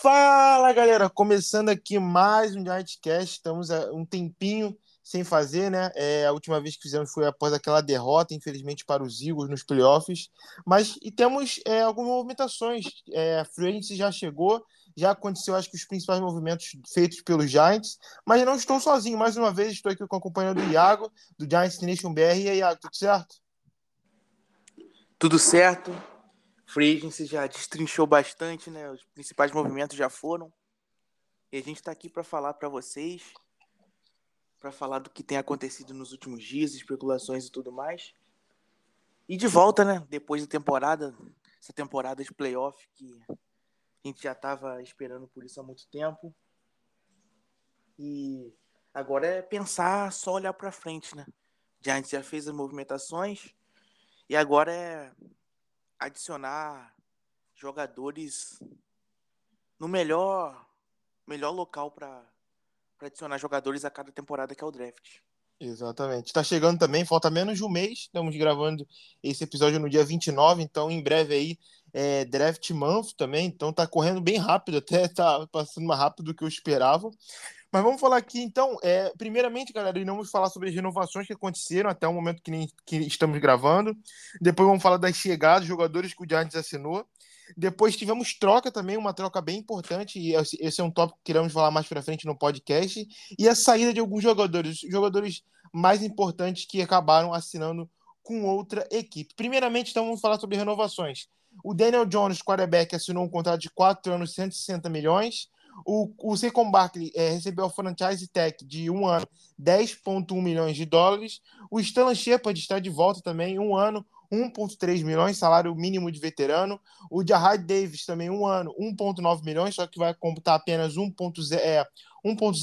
Fala galera, começando aqui mais um Giantcast. Estamos um tempinho sem fazer, né? É, a última vez que fizemos foi após aquela derrota, infelizmente, para os Eagles nos playoffs. Mas e temos é, algumas movimentações. É, a Free já chegou, já aconteceu, acho que os principais movimentos feitos pelos Giants. Mas não estou sozinho, mais uma vez estou aqui com a companhia do Iago, do Giants Nation BR. E aí, Iago, tudo certo? Tudo certo. Free Agency já destrinchou bastante, né? Os principais movimentos já foram. E a gente está aqui para falar para vocês, para falar do que tem acontecido nos últimos dias, especulações e tudo mais. E de volta, né? Depois da temporada, essa temporada de playoff que a gente já estava esperando por isso há muito tempo. E agora é pensar, só olhar para frente, né? Gente já fez as movimentações e agora é adicionar jogadores no melhor melhor local para adicionar jogadores a cada temporada que é o draft. Exatamente. Está chegando também, falta menos de um mês. Estamos gravando esse episódio no dia 29, então em breve aí é draft month também, então tá correndo bem rápido, até tá passando mais rápido do que eu esperava. Mas vamos falar aqui, então, é, primeiramente, galera, vamos falar sobre as renovações que aconteceram até o momento que, nem, que estamos gravando. Depois vamos falar das chegadas, jogadores que o Giants assinou. Depois tivemos troca também, uma troca bem importante, e esse é um tópico que iremos falar mais para frente no podcast. E a saída de alguns jogadores, jogadores mais importantes que acabaram assinando com outra equipe. Primeiramente, então, vamos falar sobre renovações. O Daniel Jones, quarterback, assinou um contrato de 4 anos, 160 milhões. O, o Saquon Barkley é, recebeu a franchise tag de um ano, 10,1 milhões de dólares. O Stanley Shepard está de volta também, um ano, 1,3 milhões, salário mínimo de veterano. O Jahad Davis também, um ano, 1,9 milhões, só que vai computar apenas 1,04 é,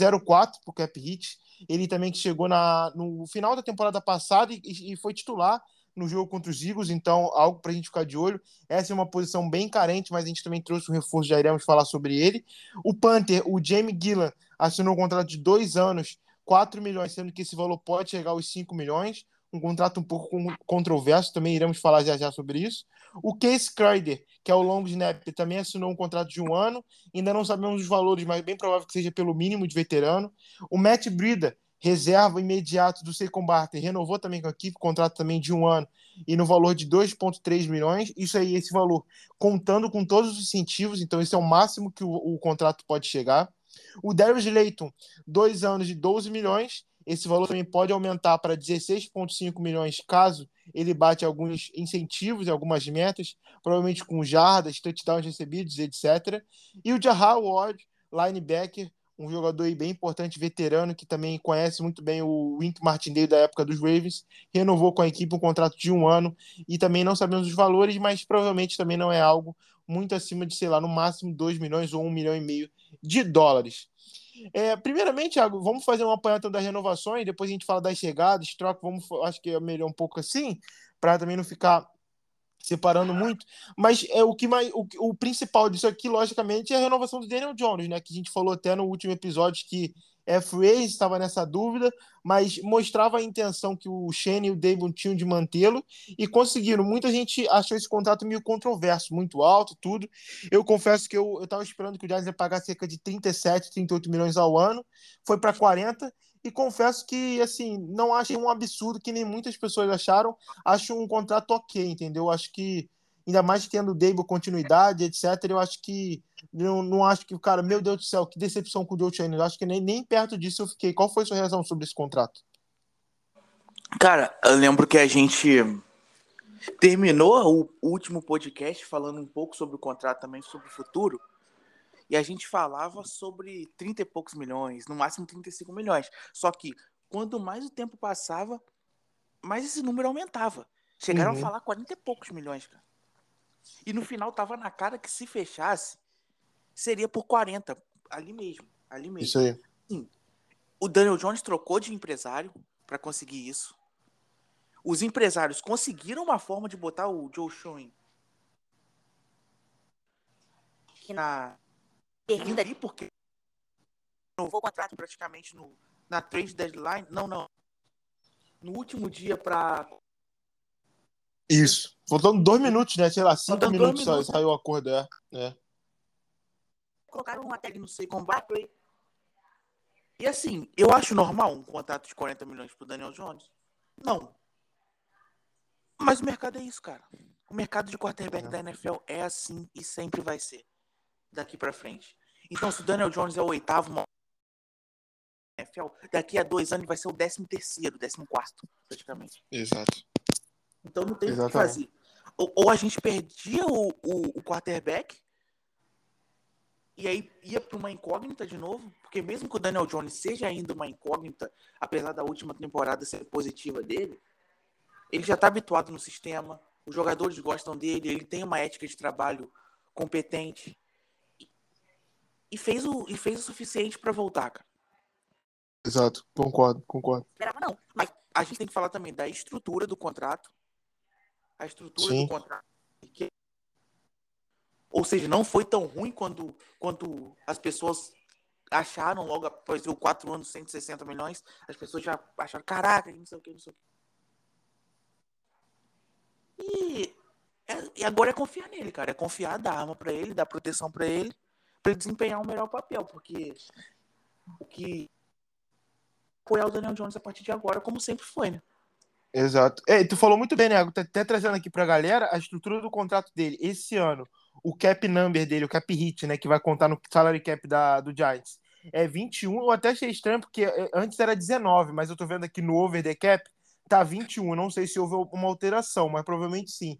para o cap hit. Ele também que chegou na, no final da temporada passada e, e foi titular no jogo contra os Eagles, então algo para a gente ficar de olho. Essa é uma posição bem carente, mas a gente também trouxe um reforço, já iremos falar sobre ele. O Panther, o Jamie Gillan, assinou um contrato de dois anos, 4 milhões, sendo que esse valor pode chegar aos 5 milhões. Um contrato um pouco controverso, também iremos falar já já sobre isso. O Case Crider, que é o long snap, também assinou um contrato de um ano. Ainda não sabemos os valores, mas bem provável que seja pelo mínimo de veterano. O Matt Brida, reserva imediato do Seacon Barter, renovou também com a equipe, contrato também de um ano e no valor de 2,3 milhões. Isso aí, esse valor, contando com todos os incentivos, então esse é o máximo que o, o contrato pode chegar. O Darius Layton, dois anos de 12 milhões. Esse valor também pode aumentar para 16,5 milhões caso ele bate alguns incentivos e algumas metas, provavelmente com jardas, touchdowns recebidos, etc. E o Jahal Ward, linebacker, um jogador bem importante, veterano, que também conhece muito bem o Wink Martindale da época dos Ravens, renovou com a equipe um contrato de um ano e também não sabemos os valores, mas provavelmente também não é algo muito acima de, sei lá, no máximo 2 milhões ou 1 milhão e meio de dólares. É, primeiramente, Thiago, vamos fazer um apanhado das renovações, depois a gente fala das chegadas, troca, vamos, acho que é melhor um pouco assim, para também não ficar separando muito, mas é o que mais o, o principal disso aqui, logicamente, é a renovação do Daniel Jones, né? Que a gente falou até no último episódio que é free estava nessa dúvida, mas mostrava a intenção que o Shane e o David tinham de mantê-lo e conseguiram. Muita gente achou esse contrato meio controverso, muito alto, tudo. Eu confesso que eu estava esperando que o Giants ia pagar cerca de 37, 38 milhões ao ano, foi para 40 e confesso que, assim, não acho um absurdo que nem muitas pessoas acharam. Acho um contrato ok, entendeu? Acho que, ainda mais tendo o Dable continuidade, etc., eu acho que. Não, não acho que, cara, meu Deus do céu, que decepção com o Joe Chandler. Acho que nem, nem perto disso eu fiquei. Qual foi a sua reação sobre esse contrato? Cara, eu lembro que a gente terminou o último podcast falando um pouco sobre o contrato também, sobre o futuro e a gente falava sobre 30 e poucos milhões, no máximo 35 milhões. Só que quanto mais o tempo passava, mais esse número aumentava. Chegaram uhum. a falar 40 e poucos milhões, cara. E no final tava na cara que se fechasse, seria por 40, ali mesmo, ali mesmo. Isso aí. Sim. O Daniel Jones trocou de empresário para conseguir isso. Os empresários conseguiram uma forma de botar o Joe Schoen na perdido ali, porque não vou contrato praticamente no, na trade deadline. Não, não. No último dia para. Isso. Faltando dois minutos, né? Sei lá, cinco minutos, minutos. saiu o acordo. É. é. colocaram uma tag no Saquon Barkley. E assim, eu acho normal um contrato de 40 milhões pro Daniel Jones? Não. Mas o mercado é isso, cara. O mercado de quarterback é. da NFL é assim e sempre vai ser. Daqui para frente. Então, se o Daniel Jones é o oitavo NFL, daqui a dois anos vai ser o décimo terceiro, décimo quarto, praticamente. Exato. Então não tem o que fazer. Ou, ou, a gente perdia o, o, o quarterback e aí ia para uma incógnita de novo, porque mesmo que o Daniel Jones seja ainda uma incógnita, apesar da última temporada ser positiva dele, ele já está habituado no sistema, os jogadores gostam dele, ele tem uma ética de trabalho competente e fez o, e fez o suficiente para voltar, cara. Exato, concordo, concordo. Não, mas a gente tem que falar também da estrutura do contrato. A estrutura Sim. do contrato. Ou seja, não foi tão ruim quando, quando as pessoas acharam logo após o 4 anos 160 milhões, as pessoas já acharam, caraca, não sei o que, não sei o que. E, é, e agora é confiar nele, cara. É confiar, dar arma para ele, dar proteção para ele, para desempenhar um melhor papel, porque o que apoiar o Daniel Jones a partir de agora, como sempre foi, né? Exato. Tu falou muito bem, né? Tá até trazendo aqui pra galera a estrutura do contrato dele. Esse ano, o cap number dele, o cap hit, né? Que vai contar no salary cap da, do Giants. É 21. Eu até achei estranho, porque é, antes era 19, mas eu tô vendo aqui no over the cap, tá 21. Não sei se houve uma alteração, mas provavelmente sim.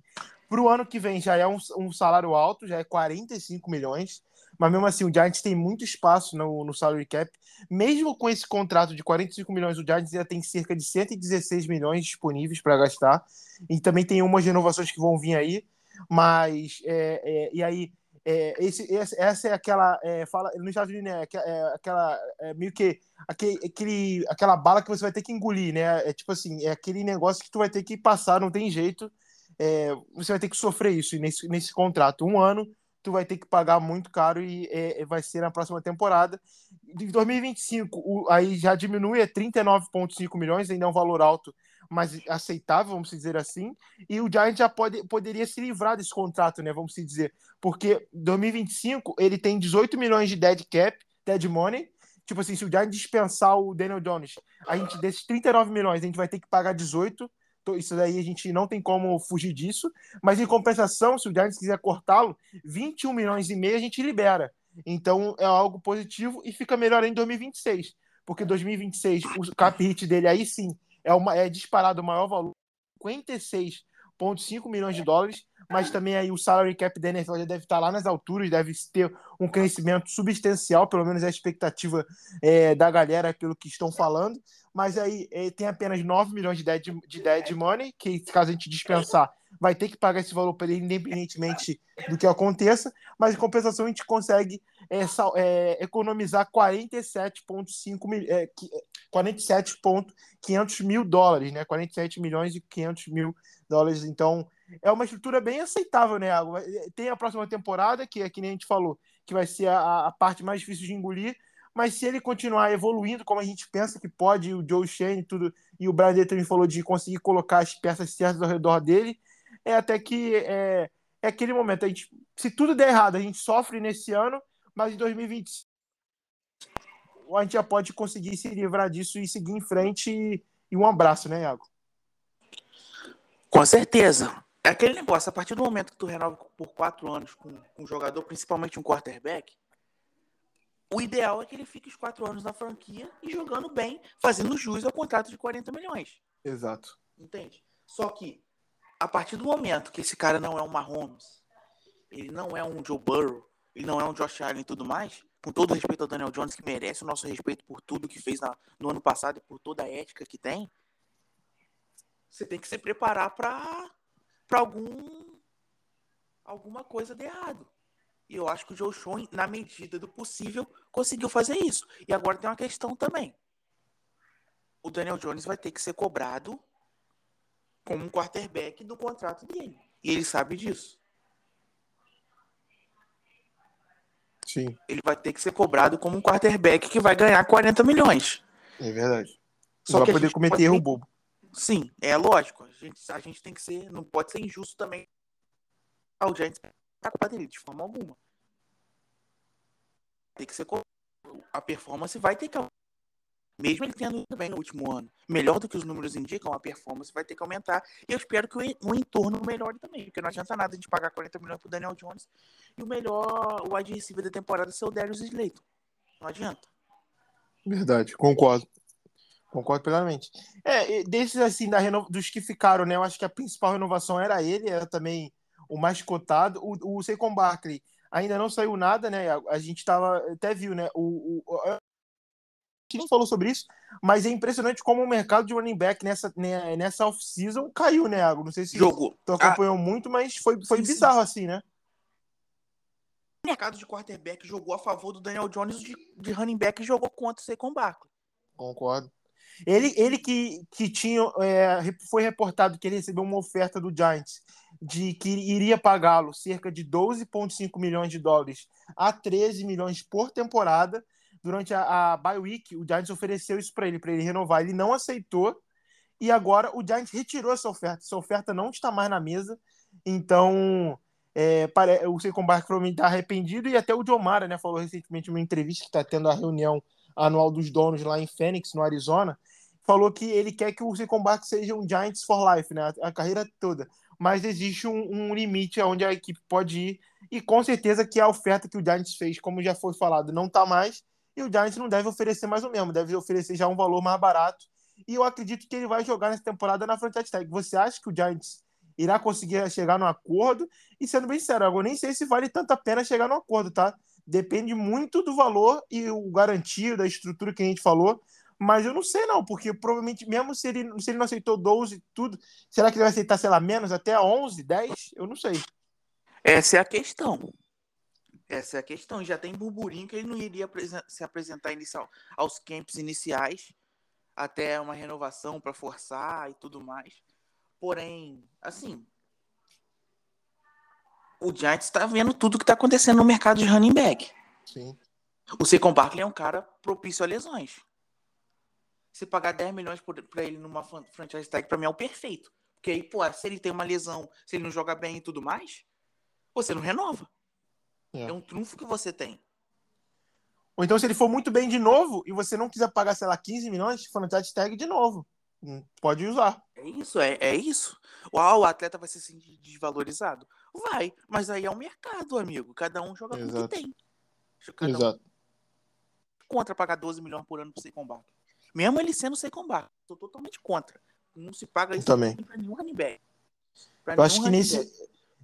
Pro ano que vem já é um, um salário alto, já é 45 milhões. Mas mesmo assim, o Giants tem muito espaço no, no salary cap. Mesmo com esse contrato de 45 milhões, o Giants ainda tem cerca de 116 milhões disponíveis para gastar. E também tem umas renovações que vão vir aí. Mas, é, é, e aí, é, esse, essa é aquela. É, fala, nos Estados Unidos, né? É, aquela. É, meio que. Aquele, aquele, aquela bala que você vai ter que engolir, né? É tipo assim, é aquele negócio que tu vai ter que passar, não tem jeito. É, você vai ter que sofrer isso nesse, nesse contrato. Um ano tu vai ter que pagar muito caro e é, é vai ser na próxima temporada. De 2025, o, aí já diminui a 39,5 milhões, ainda é um valor alto, mas aceitável, vamos dizer assim. E o Giants já pode, poderia se livrar desse contrato, né? Vamos dizer, porque 2025 ele tem 18 milhões de dead cap, dead money. Tipo assim, se o Giants dispensar o Daniel Jones, a gente desses 39 milhões, a gente vai ter que pagar 18 isso daí a gente não tem como fugir disso, mas em compensação, se o Giants quiser cortá-lo, 21 milhões e meio a gente libera. Então é algo positivo e fica melhor em 2026, porque 2026 o cap hit dele aí sim é uma é disparado o maior valor, 56,5 milhões de dólares, mas também aí o salary cap da NFL deve estar lá nas alturas, deve ter um crescimento substancial, pelo menos é a expectativa é, da galera pelo que estão falando mas aí eh, tem apenas 9 milhões de dead, de dead money, que caso a gente dispensar, vai ter que pagar esse valor para ele, independentemente do que aconteça, mas em compensação a gente consegue é, é, economizar 47,5 mil, é, 47,500 mil dólares, né? 47 milhões e 500 mil dólares. Então, é uma estrutura bem aceitável, né? Tem a próxima temporada, que é que nem a gente falou, que vai ser a, a parte mais difícil de engolir, mas se ele continuar evoluindo como a gente pensa que pode, o Joe Shane tudo, e o Brian também falou de conseguir colocar as peças certas ao redor dele, é até que é, é aquele momento. A gente, se tudo der errado, a gente sofre nesse ano, mas em 2020 a gente já pode conseguir se livrar disso e seguir em frente. E, e um abraço, né, Iago? Com certeza. É aquele negócio, a partir do momento que tu renova por quatro anos com, com um jogador, principalmente um quarterback, o ideal é que ele fique os quatro anos na franquia e jogando bem, fazendo jus ao contrato de 40 milhões. Exato. Entende? Só que, a partir do momento que esse cara não é um Mahomes, ele não é um Joe Burrow, ele não é um Josh Allen e tudo mais, com todo respeito ao Daniel Jones, que merece o nosso respeito por tudo que fez na, no ano passado e por toda a ética que tem, você tem que se preparar para algum alguma coisa de errado. E eu acho que o Joe Schoen, na medida do possível, conseguiu fazer isso. E agora tem uma questão também. O Daniel Jones vai ter que ser cobrado como um quarterback do contrato dele. E ele sabe disso. Sim. Ele vai ter que ser cobrado como um quarterback que vai ganhar 40 milhões. É verdade. Só vai poder cometer erro bobo. Sim, é lógico. A gente, a gente tem que ser. Não pode ser injusto também ao Giants tá culpa dele, de forma alguma. ter que ser a performance vai ter que mesmo ele tendo ido bem no último ano, melhor do que os números indicam, a performance vai ter que aumentar. E eu espero que o, entorno melhore também, porque não adianta nada a gente pagar 40 milhões pro Daniel Jones e o melhor wide receiver da temporada ser o Darius Slayton. Não adianta. Verdade, concordo. Concordo plenamente. É, desses assim, da reno... dos que ficaram, né? Eu acho que a principal renovação era ele, era também o mais cotado. O, o Saquon Barkley ainda não saiu nada, né? A, a gente tava, até viu, né? O, o, a gente nem falou sobre isso, mas é impressionante como o mercado de running back nessa, né, nessa off-season caiu, né, Água? Não sei se Jogou. tu acompanhou ah, muito, mas foi, foi sim, bizarro sim. assim, né? O mercado de quarterback jogou a favor do Daniel Jones, de, de running back jogou contra o Saquon Barkley. Concordo. Ele, ele que, que tinha, é, foi reportado que ele recebeu uma oferta do Giants de que iria pagá-lo cerca de 12,5 milhões de dólares a 13 milhões por temporada. Durante a, a bye week, o Giants ofereceu isso para ele, para ele renovar. Ele não aceitou e agora o Giants retirou essa oferta. Essa oferta não está mais na mesa. Então, é, o Saquon Barkley provavelmente está arrependido e até o John Mara né, falou recentemente em uma entrevista que está tendo a reunião anual dos donos lá em Phoenix, no Arizona, falou que ele quer que o Saquon seja um Giants for life, né, a, carreira toda mas existe um, um, limite onde a equipe pode ir, e com certeza que a oferta que o Giants fez, como já foi falado, não está mais, e o Giants não deve oferecer mais o mesmo, deve oferecer já um valor mais barato, e eu acredito que ele vai jogar nessa temporada na franchise tag. Você acha que o Giants irá conseguir chegar no acordo? E sendo bem sério, eu nem sei se vale tanto a pena chegar no acordo, tá? Depende muito do valor e o garantido, da estrutura que a gente falou, mas eu não sei, não, porque provavelmente, mesmo se ele, se ele não aceitou 12 tudo, será que ele vai aceitar, sei lá, menos até 11, 10? Eu não sei. Essa é a questão. Essa é a questão. Já tem burburinho que ele não iria se apresentar inicial, aos camps iniciais até uma renovação para forçar e tudo mais. Porém, assim, o Giants está vendo tudo que está acontecendo no mercado de running back. Sim. O Saquon Barkley é um cara propício a lesões se pagar 10 milhões para ele numa franchise tag, para mim é o perfeito. Porque aí, pô, se ele tem uma lesão, se ele não joga bem e tudo mais, você não renova. É, é um trunfo que você tem. Ou então, se ele for muito bem de novo e você não quiser pagar, sei lá, 15 milhões, franchise tag de novo. Pode usar. É isso, é, é isso. Uau, o atleta vai se sentir desvalorizado? Vai, mas aí é o mercado, amigo. Cada um joga Exato. com o que tem. Cada Exato. Um... Contra pagar 12 milhões por ano para você combate. Mesmo ele sendo sem combate. Estou totalmente contra. Não se paga isso também para nenhum running back. Pra eu acho que nesse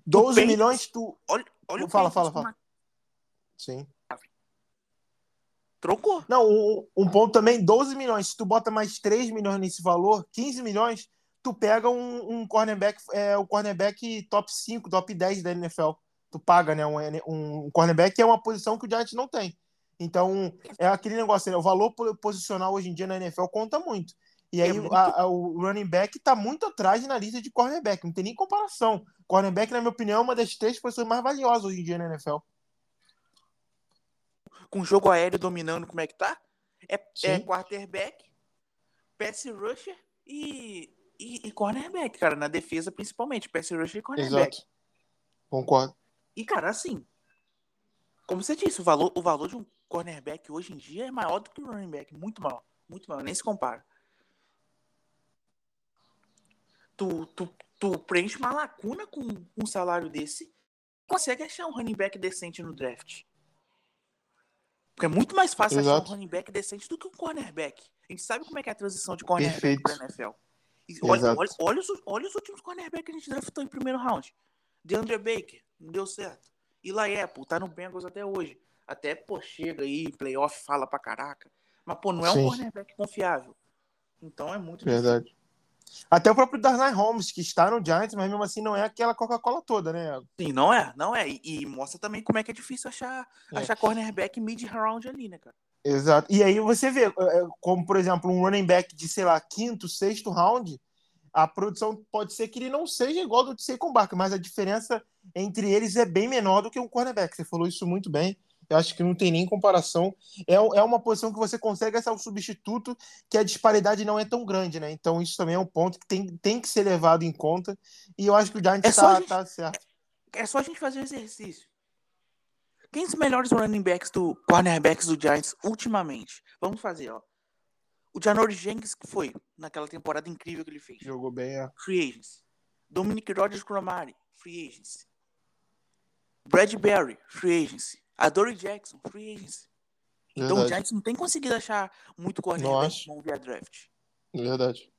12 tu milhões tu. Olha, olha fala, fala, fala. Sim. Trocou. Não, um, um, ponto também, 12 milhões. Se tu bota mais 3 milhões nesse valor, 15 milhões, tu pega um, um cornerback, é, o cornerback top 5, top 10 da NFL. Tu paga, né? Um, um cornerback é uma posição que o Giants não tem. Então, é aquele negócio, né? o valor posicional hoje em dia na NFL conta muito. E aí, é muito... a, a, o running back está muito atrás na lista de cornerback, não tem nem comparação. Cornerback, na minha opinião, é uma das três posições mais valiosas hoje em dia na NFL. Com jogo aéreo dominando, como é que tá? É, é quarterback, pass rusher e, e, e, cornerback, cara, na defesa principalmente, pass rusher e cornerback. Exato. Concordo. E, cara, assim, como você disse, o valor, o valor de um cornerback hoje em dia é maior do que o running back. Muito maior. Muito maior. Nem se compara. Tu, tu, tu preenche uma lacuna com um salário desse consegue achar um running back decente no draft. Porque é muito mais fácil Exato. achar um running back decente do que um cornerback. A gente sabe como é que é a transição de cornerback para NFL. Olha, olha, olha, os, olha os últimos cornerbacks que a gente draftou em primeiro round. DeAndre Baker, não deu certo. Eli Apple, tá no Bengals até hoje até, pô, chega aí, playoff, fala pra caraca. Mas, pô, não é Sim. um cornerback confiável. Então é muito Verdade. Difícil. Até o próprio Darnay Holmes, que está no Giants, mas mesmo assim não é aquela Coca-Cola toda, né? Sim, não é, não é. E, e, mostra também como é que é difícil achar, é. achar cornerback mid-round ali, né, cara? Exato. E aí você vê, é, é, como por exemplo, um running back de, sei lá, quinto, sexto round, a produção pode ser que ele não seja igual do de Saquon Barkley, mas a diferença entre eles é bem menor do que um cornerback. Você falou isso muito bem. Eu acho que não tem nem comparação. É, é uma posição que você consegue achar um substituto que a disparidade não é tão grande, né? Então isso também é um ponto que tem, tem que ser levado em conta. E eu acho que o Giants está é tá certo. É só a gente fazer o exercício. Quem são os melhores running backs do cornerbacks do Giants ultimamente? Vamos fazer, ó. O Janory Jenkins, que foi naquela temporada incrível que ele fez. Jogou bem, é. Free agents. Dominic Rodgers Cromari, free agency. Bradbury, free agency. Adoree Jackson, free agency. Então Verdade. o Giants não tem conseguido achar muito cornerback bom via draft. Verdade.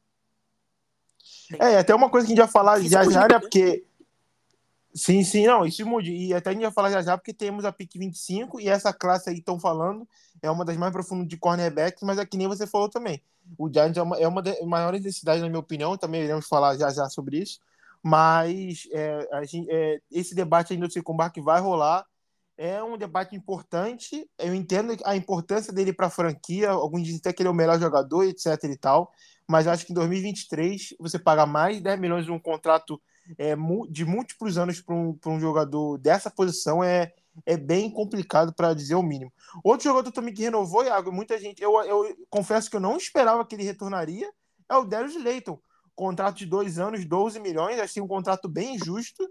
Tem. É, até uma coisa que a gente vai falar Isso já já, né? né? Porque. Sim, sim, não, isso muda. E até a gente vai falar já já, porque temos a pick 25 e essa classe aí estão falando é uma das mais profundas de cornerbacks, mas é que nem você falou também. O Giants é uma, é uma das maiores necessidades, na minha opinião, também iremos falar já já sobre isso. Mas é, a gente, é, esse debate ainda do Secumbar que vai rolar é um debate importante. Eu entendo a importância dele para a franquia. Alguns dizem até que ele é o melhor jogador, etc. e tal. Mas acho que em 2023 você pagar mais de 10 milhões de um contrato é, de múltiplos anos para um, um jogador dessa posição é, é bem complicado para dizer o mínimo. Outro jogador também que renovou, Iago, muita gente. Eu, eu confesso que eu não esperava que ele retornaria, é o Darius Layton. Contrato de dois anos, 12 milhões, achei um contrato bem justo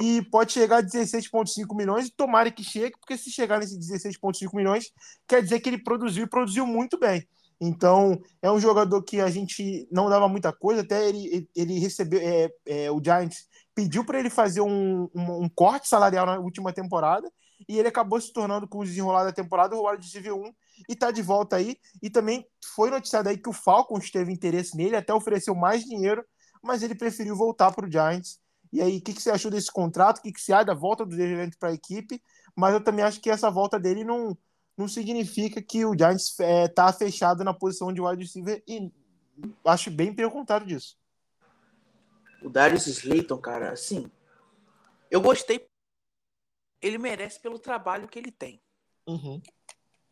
e pode chegar a 16,5 milhões. E tomara que chegue, porque se chegar nesse 16,5 milhões, quer dizer que ele produziu e produziu muito bem. Então, é um jogador que a gente não dava muita coisa, até ele, ele recebeu. É, é, o Giants pediu para ele fazer um, um, um corte salarial na última temporada e ele acabou se tornando, com o desenrolar da temporada, o wide receiver 1 e tá de volta aí. E também foi noticiado aí que o Falcons teve interesse nele, até ofereceu mais dinheiro, mas ele preferiu voltar para o Giants. E aí, o que, que você achou desse contrato? O que, que você acha da volta do Dejourante para a equipe? Mas eu também acho que essa volta dele não, não significa que o Giants é, tá fechado na posição de wide receiver e acho bem pelo contrário disso. O Darius Slayton, cara, assim. Eu gostei. Ele merece pelo trabalho que ele tem. Uhum.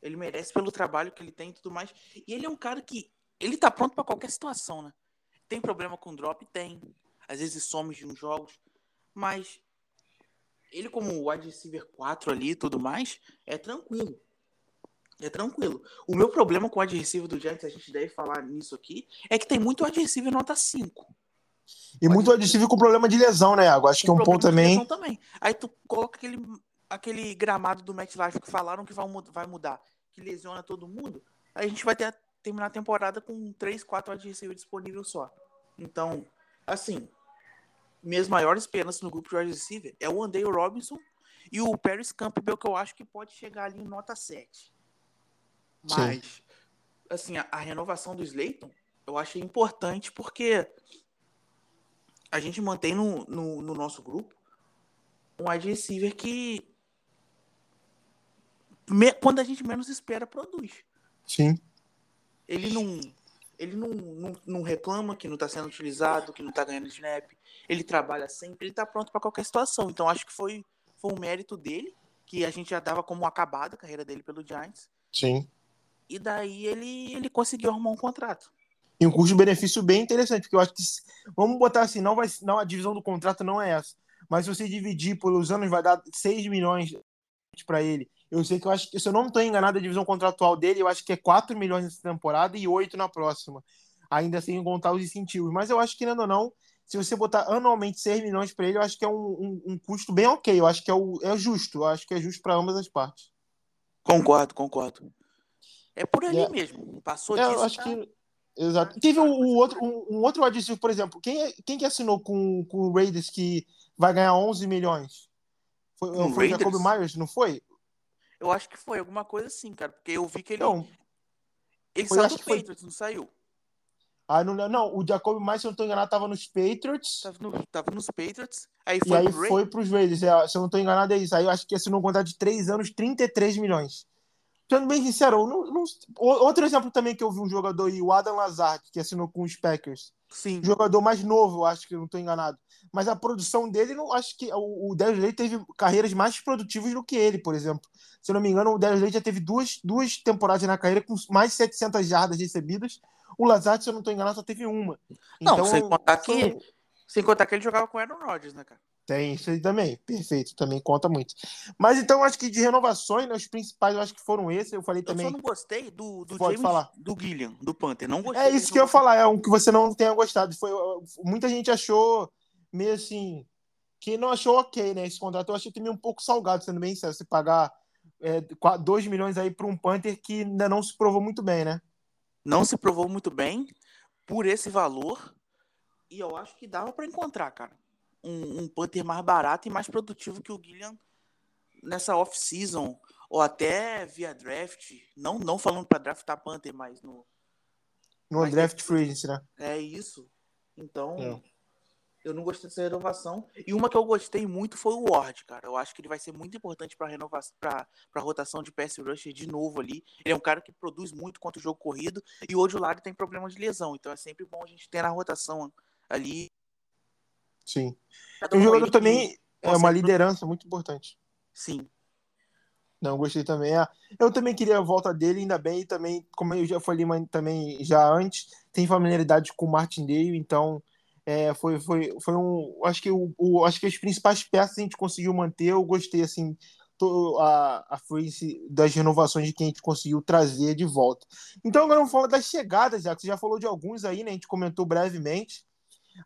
Ele merece pelo trabalho que ele tem e tudo mais. E ele é um cara que. Ele tá pronto para qualquer situação, né? Tem problema com drop? Tem. Às vezes some de uns jogos. Mas. Ele, como wide receiver 4 ali e tudo mais, é tranquilo. É tranquilo. O meu problema com o wide receiver do Giants, a gente deve falar nisso aqui, é que tem muito wide receiver nota 5. E muito wide receiver com problema de lesão, né, Iago? Acho que é um ponto também. também. Aí tu coloca aquele, aquele gramado do MetLife que falaram que vai, vai mudar, que lesiona todo mundo. Aí a gente vai ter, terminar a temporada com 3, 4 wide receiver disponível só. Então, assim, minhas maiores esperanças no grupo de wide receiver é o Andale Robinson e o Paris Campbell, que eu acho que pode chegar ali em nota 7. Mas, assim, a, a renovação do Slayton eu achei importante porque a gente mantém no, no, no nosso grupo um wide receiver que me- quando a gente menos espera, produz. Sim. Ele não, ele não, não, não reclama que não está sendo utilizado, que não está ganhando snap. Ele trabalha sempre, ele está pronto para qualquer situação. Então acho que foi, foi um mérito dele, que a gente já dava como acabada a carreira dele pelo Giants. Sim. E daí ele, ele conseguiu arrumar um contrato. E um custo-benefício bem interessante, porque eu acho que, se- vamos botar assim, não vai, não, a divisão do contrato não é essa, mas se você dividir pelos anos, vai dar 6 milhões para ele. Eu sei que eu acho que, se eu não estou enganado, a divisão contratual dele, eu acho que é 4 milhões nessa temporada e 8 na próxima, ainda sem contar os incentivos. Mas eu acho que, querendo ou não, se você botar anualmente 6 milhões para ele, eu acho que é um, um, um custo bem ok, eu acho que é, o, é justo, eu acho que é justo para ambas as partes. Concordo, concordo. É por ali É. mesmo. Passou É, disso. eu acho tá? que. Exato. Teve um, um outro, um, um outro receiver, por exemplo. Quem, é- quem que assinou com, com o Raiders que vai ganhar 11 milhões? Foi, o foi o Jacob? Myers, não foi? Eu acho que foi alguma coisa assim, cara. Porque eu vi que ele, Não. ele foi- saiu acho do que foi- Patriots, não saiu? Ah, não, não, o Jacob Myers, se eu não estou enganado, estava nos Patriots. Tava, no- tava nos Patriots. Aí E foi aí pro Raiders. foi para os Raiders. É, se eu não estou enganado, é isso. Aí eu acho que assinou um contrato de 3 anos, 33 milhões. Sendo bem sincero, não, não- outro exemplo também que eu vi um jogador aí, o Adam Lazard, que assinou com os Packers. Sim. jogador mais novo, eu acho que não estou enganado. Mas a produção dele, não acho que o, o Darius Leite teve carreiras mais produtivas do que ele, por exemplo. Se eu não me engano, o Darius Leite já teve duas, duas temporadas na carreira com mais de 700 jardas recebidas. O Lazard, se eu não estou enganado, só teve uma. Não, Então, sem contar que- Sem contar que ele jogava com o Aaron Rodgers, né, cara? Tem isso aí também, perfeito, também conta muito. Mas então, acho que de renovações, né, os principais, eu acho que foram esses. Eu falei Eu também. só não gostei do, do James, falar. do Gilliam, do Panther. Não gostei. É isso que eu ia falar, é um que você não tenha gostado. Foi, muita gente achou meio assim, que não achou ok, né? Esse contrato eu achei também um pouco salgado, sendo bem sincero. Você pagar é, 2 milhões aí para um Panther que ainda não se provou muito bem, né? Não se provou muito bem por esse valor. E eu acho que dava para encontrar, cara. Um, um Panther mais barato e mais produtivo que o Gillian nessa off-season. Ou até via draft. Não, não falando para draftar Panther, mas no. No mas draft free agency, né? É isso. Então. É. Eu não gostei dessa renovação. E uma que eu gostei muito foi o Ward, cara. Eu acho que ele vai ser muito importante para renovação, para rotação de pass rusher de novo ali. Ele é um cara que produz muito contra o jogo corrido e hoje o lado tem problema de lesão, então é sempre bom a gente ter na rotação ali. Sim. O um jogador também é uma liderança muito importante. Sim. Não, gostei também. Ah, eu também queria a volta dele, ainda bem, também, como eu já falei também já antes, tem familiaridade com o Martin Dale, então é, foi, foi, foi um. Acho que, o, o, acho que as principais peças a gente conseguiu manter. Eu gostei assim to, a, a das renovações de quem a gente conseguiu trazer de volta. Então agora vamos falar das chegadas, já que você já falou de alguns aí, né? A gente comentou brevemente.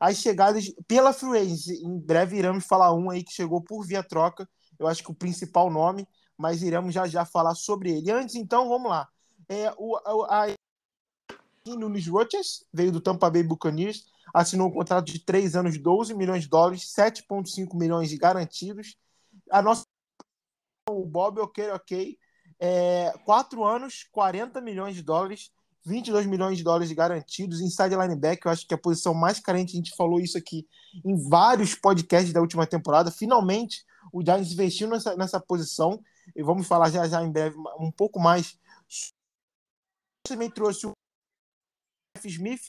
As chegadas pela Free Em breve iremos falar um aí que chegou por via troca. Eu acho que o principal nome, mas iremos já já falar sobre ele. Antes, então, vamos lá. É, o, a, a Nunes Roches veio do Tampa Bay Buccaneers assinou um contrato de 3 anos, 12 milhões de dólares, 7,5 milhões de garantidos. A nossa o Bob ok, ok, é, 4 anos, 40 milhões de dólares, 22 milhões de dólares garantidos. Inside linebacker, eu acho que é a posição mais carente, a gente falou isso aqui em vários podcasts da última temporada. Finalmente, o Giants investiu nessa, nessa posição, e vamos falar já já em breve um pouco mais. Também trouxe o Smith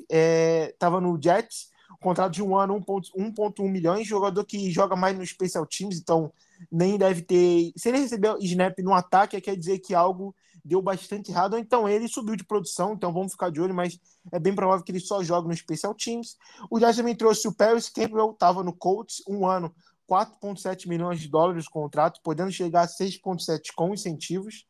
estava é, no Jets, contrato de um ano, 1,1 milhões, jogador que joga mais no Special Teams, então nem deve ter. Se ele receber snap no ataque, quer dizer que algo deu bastante errado, ou então ele subiu de produção, então vamos ficar de olho, mas é bem provável que ele só jogue no Special Teams. O Jets também trouxe o Paris Campbell, estava no Colts, um ano, 4,7 milhões de dólares de contrato, podendo chegar a 6,7 com incentivos.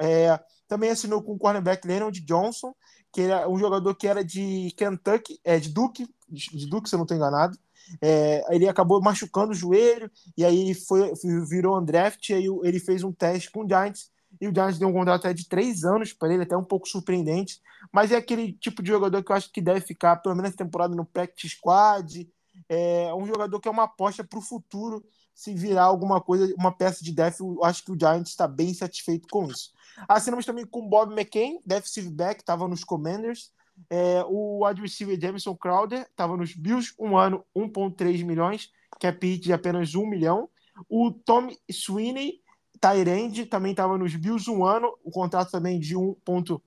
É, também assinou com o cornerback Leonard Johnson, que era um jogador que era de Kentucky, é, de Duke, de Duke, se eu não estou enganado. É, ele acabou machucando o joelho, e aí foi, virou um draft, e aí ele fez um teste com o Giants, e o Giants deu um contrato até de três anos para ele, até um pouco surpreendente, mas é aquele tipo de jogador que eu acho que deve ficar, pelo menos essa temporada, no practice squad, é um jogador que é uma aposta para o futuro, se virar alguma coisa, uma peça de def, eu acho que o Giants está bem satisfeito com isso. Assinamos também com o Bob McCain, defensive back, estava nos Commanders. É, o wide Jameson Crowder estava nos Bills, um ano, 1,3 milhões, cap hit de apenas 1 milhão. O Tom Sweeney, Tyrande, também estava nos Bills, um ano, o contrato também de 1,2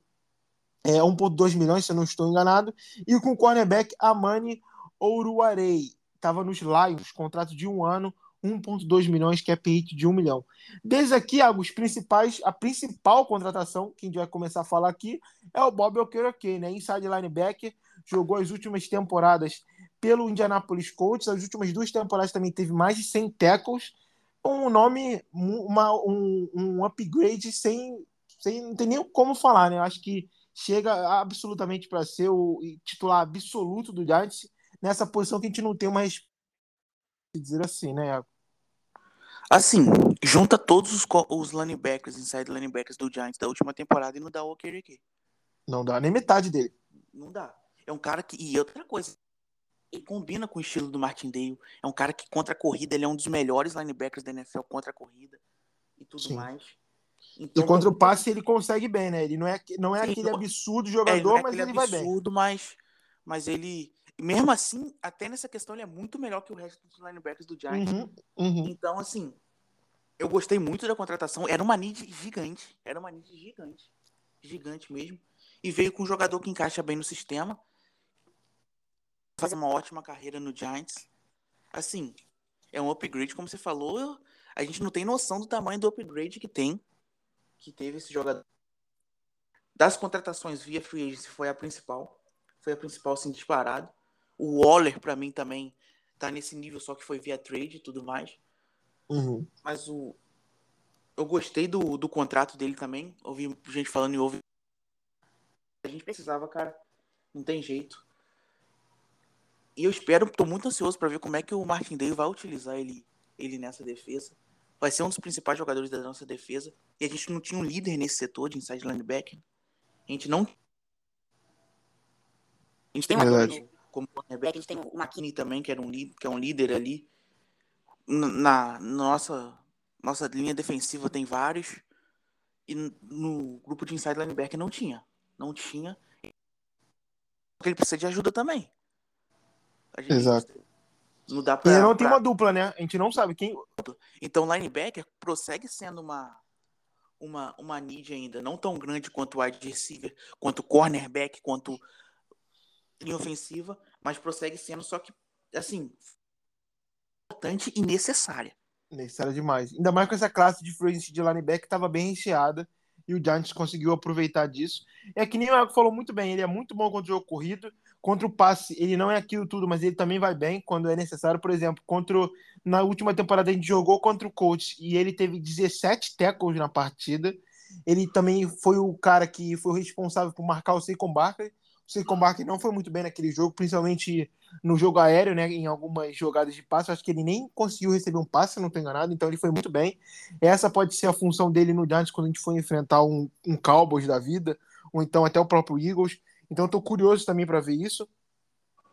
é, milhões, se eu não estou enganado. E com o cornerback Amani Ouruarei, estava nos Lions, contrato de um ano, 1,2 milhões, que é hit de 1 milhão. Desde aqui, os principais, a principal contratação que a gente vai começar a falar aqui é o Bob Okereke, né? Inside linebacker, jogou as últimas temporadas pelo Indianapolis Colts, as últimas duas temporadas também teve mais de 100 tackles, um nome, uma, um, um upgrade sem, sem, não tem nem como falar, né? Eu acho que chega absolutamente para ser o titular absoluto do Giants nessa posição que a gente não tem uma dizer assim, né, Iago? Assim, junta todos os, os linebackers, inside linebackers do Giants da última temporada e não dá o Okereke. Não dá nem metade dele. Não dá. É um cara que. E outra coisa, ele combina com o estilo do Martindale. É um cara que contra a corrida, ele é um dos melhores linebackers da NFL contra a corrida e tudo Sim. mais. Então, e contra o passe ele consegue bem, né? Ele não é, não é Sim, aquele absurdo jogador, é, é mas ele absurdo, vai bem. absurdo, mas, mas ele, mesmo assim, até nessa questão, ele é muito melhor que o resto dos linebackers do Giants. Uhum, uhum. Então, assim, eu gostei muito da contratação. Era uma need gigante. Era uma need gigante. Gigante mesmo. E veio com um jogador que encaixa bem no sistema. Faz uma ótima carreira no Giants. Assim, é um upgrade, como você falou. A gente não tem noção do tamanho do upgrade que tem. Que teve esse jogador. Das contratações via free agency foi a principal. Foi a principal, assim, disparado. O Waller, para mim, também tá nesse nível, só que foi via trade e tudo mais. Uhum. Mas o. Eu gostei do, do contrato dele também. Ouvi gente falando e ouvi. A gente precisava, cara. Não tem jeito. E eu espero, tô muito ansioso para ver como é que o Martin Day vai utilizar ele, ele nessa defesa. vai ser um dos principais jogadores da nossa defesa. E a gente não tinha um líder nesse setor de inside linebacker. A gente não. A gente tem uma como cornerback, a gente tem o McKinney também, que, era um, que é um líder ali. Na, na nossa, nossa linha defensiva tem vários. E no grupo de inside linebacker não tinha. Não tinha. Porque ele precisa de ajuda também. Exato. Não dá pra, e não pra... tem uma dupla, né? A gente não sabe quem. Então, linebacker prossegue sendo uma, uma, uma need ainda, não tão grande quanto o wide receiver, quanto cornerback, quanto linha ofensiva, mas prossegue sendo só que, assim, importante e necessária. Necessária demais. Ainda mais com essa classe de free de linebacker que estava bem recheada e o Giants conseguiu aproveitar disso. É que nem o Iago falou muito bem, ele é muito bom contra o jogo corrido, contra o passe, ele não é aquilo tudo, mas ele também vai bem quando é necessário. Por exemplo, contra na última temporada a gente jogou contra o Colts e ele teve 17 tackles na partida. Ele também foi o cara que foi responsável por marcar o Saquon Barkley. O Saquon Barkley não foi muito bem naquele jogo, principalmente no jogo aéreo, né, em algumas jogadas de passe. acho que ele nem conseguiu receber um passe, não estou enganado, então ele foi muito bem. Essa pode ser a função dele no Giants quando a gente for enfrentar um, um Cowboys da vida, ou então até o próprio Eagles. Então estou curioso também para ver isso.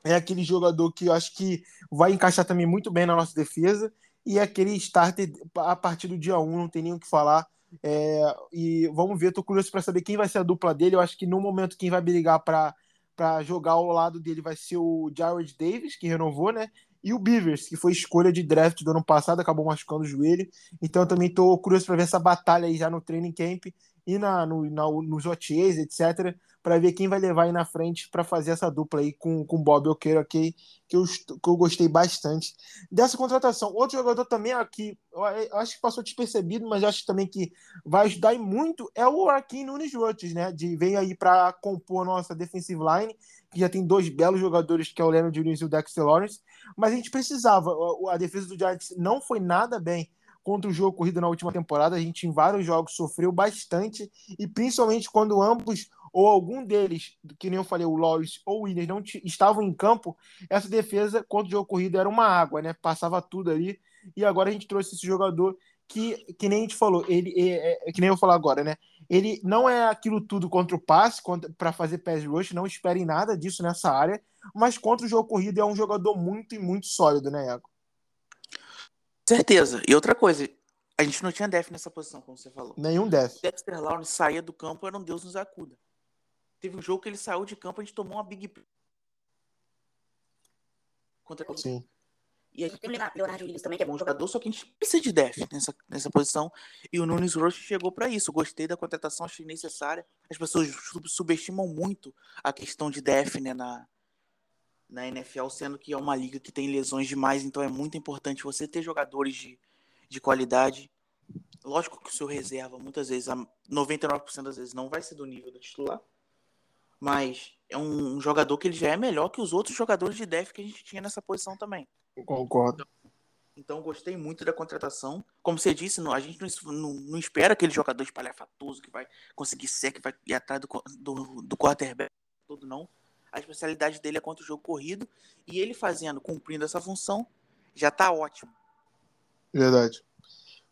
É aquele jogador que eu acho que vai encaixar também muito bem na nossa defesa. E é aquele starter a partir do dia 1, não tem nem o que falar. É, e vamos ver, estou curioso para saber quem vai ser a dupla dele. Eu acho que no momento quem vai brigar para jogar ao lado dele vai ser o Jared Davis, que renovou, né? E o Beavers, que foi escolha de draft do ano passado, acabou machucando o joelho. Então eu também estou curioso para ver essa batalha aí já no training camp e na, no, na, nos OTAs, etc para ver quem vai levar aí na frente para fazer essa dupla aí com o Bob Oqueiro, que, que, eu, que eu gostei bastante dessa contratação. Outro jogador também aqui, eu acho que passou despercebido, mas acho também que vai ajudar muito é o Arkin Nunes Rotes, né? De veio aí para compor a nossa defensive line, que já tem dois belos jogadores, que é o Leonard Jones e o Dexter Lawrence, mas a gente precisava. A, a defesa do Giants não foi nada bem contra o jogo corrido na última temporada. A gente, em vários jogos, sofreu bastante, e principalmente quando ambos ou algum deles, que nem eu falei, o Lawrence ou o Williams, não estavam em campo, essa defesa contra o jogo corrido era uma água, né? Passava tudo ali. E agora a gente trouxe esse jogador que, que nem a gente falou, ele é, é que nem eu falar agora, né? Ele não é aquilo tudo contra o passe, para fazer pass rush, não esperem nada disso nessa área, mas contra o jogo corrido é um jogador muito e muito sólido, né, Iago? Certeza. E outra coisa, a gente não tinha def nessa posição, como você falou. Nenhum def. Dexter Lawrence saía do campo, era um Deus nos acuda. Teve um jogo que ele saiu de campo, a gente tomou uma big. Contra Sim. E a gente tem o Leonardo Williams também, que é bom jogador, só que a gente precisa de def nessa, nessa posição. E o Nunes Roche chegou para isso. Gostei da contratação, achei necessária. As pessoas subestimam muito a questão de def né, na, na NFL, sendo que é uma liga que tem lesões demais, então é muito importante você ter jogadores de, de qualidade. Lógico que o seu reserva, muitas vezes, 99% das vezes, não vai ser do nível do titular mas é um, jogador que ele já é melhor que os outros jogadores de def que a gente tinha nessa posição também. Concordo. Então, então gostei muito da contratação. Como você disse, não, a gente não, não, não, espera aquele jogador espalhafatoso que vai conseguir ser, que vai ir atrás do, do, do quarterback todo, não. A especialidade dele é contra o jogo corrido e ele fazendo, cumprindo essa função, já tá ótimo. Verdade.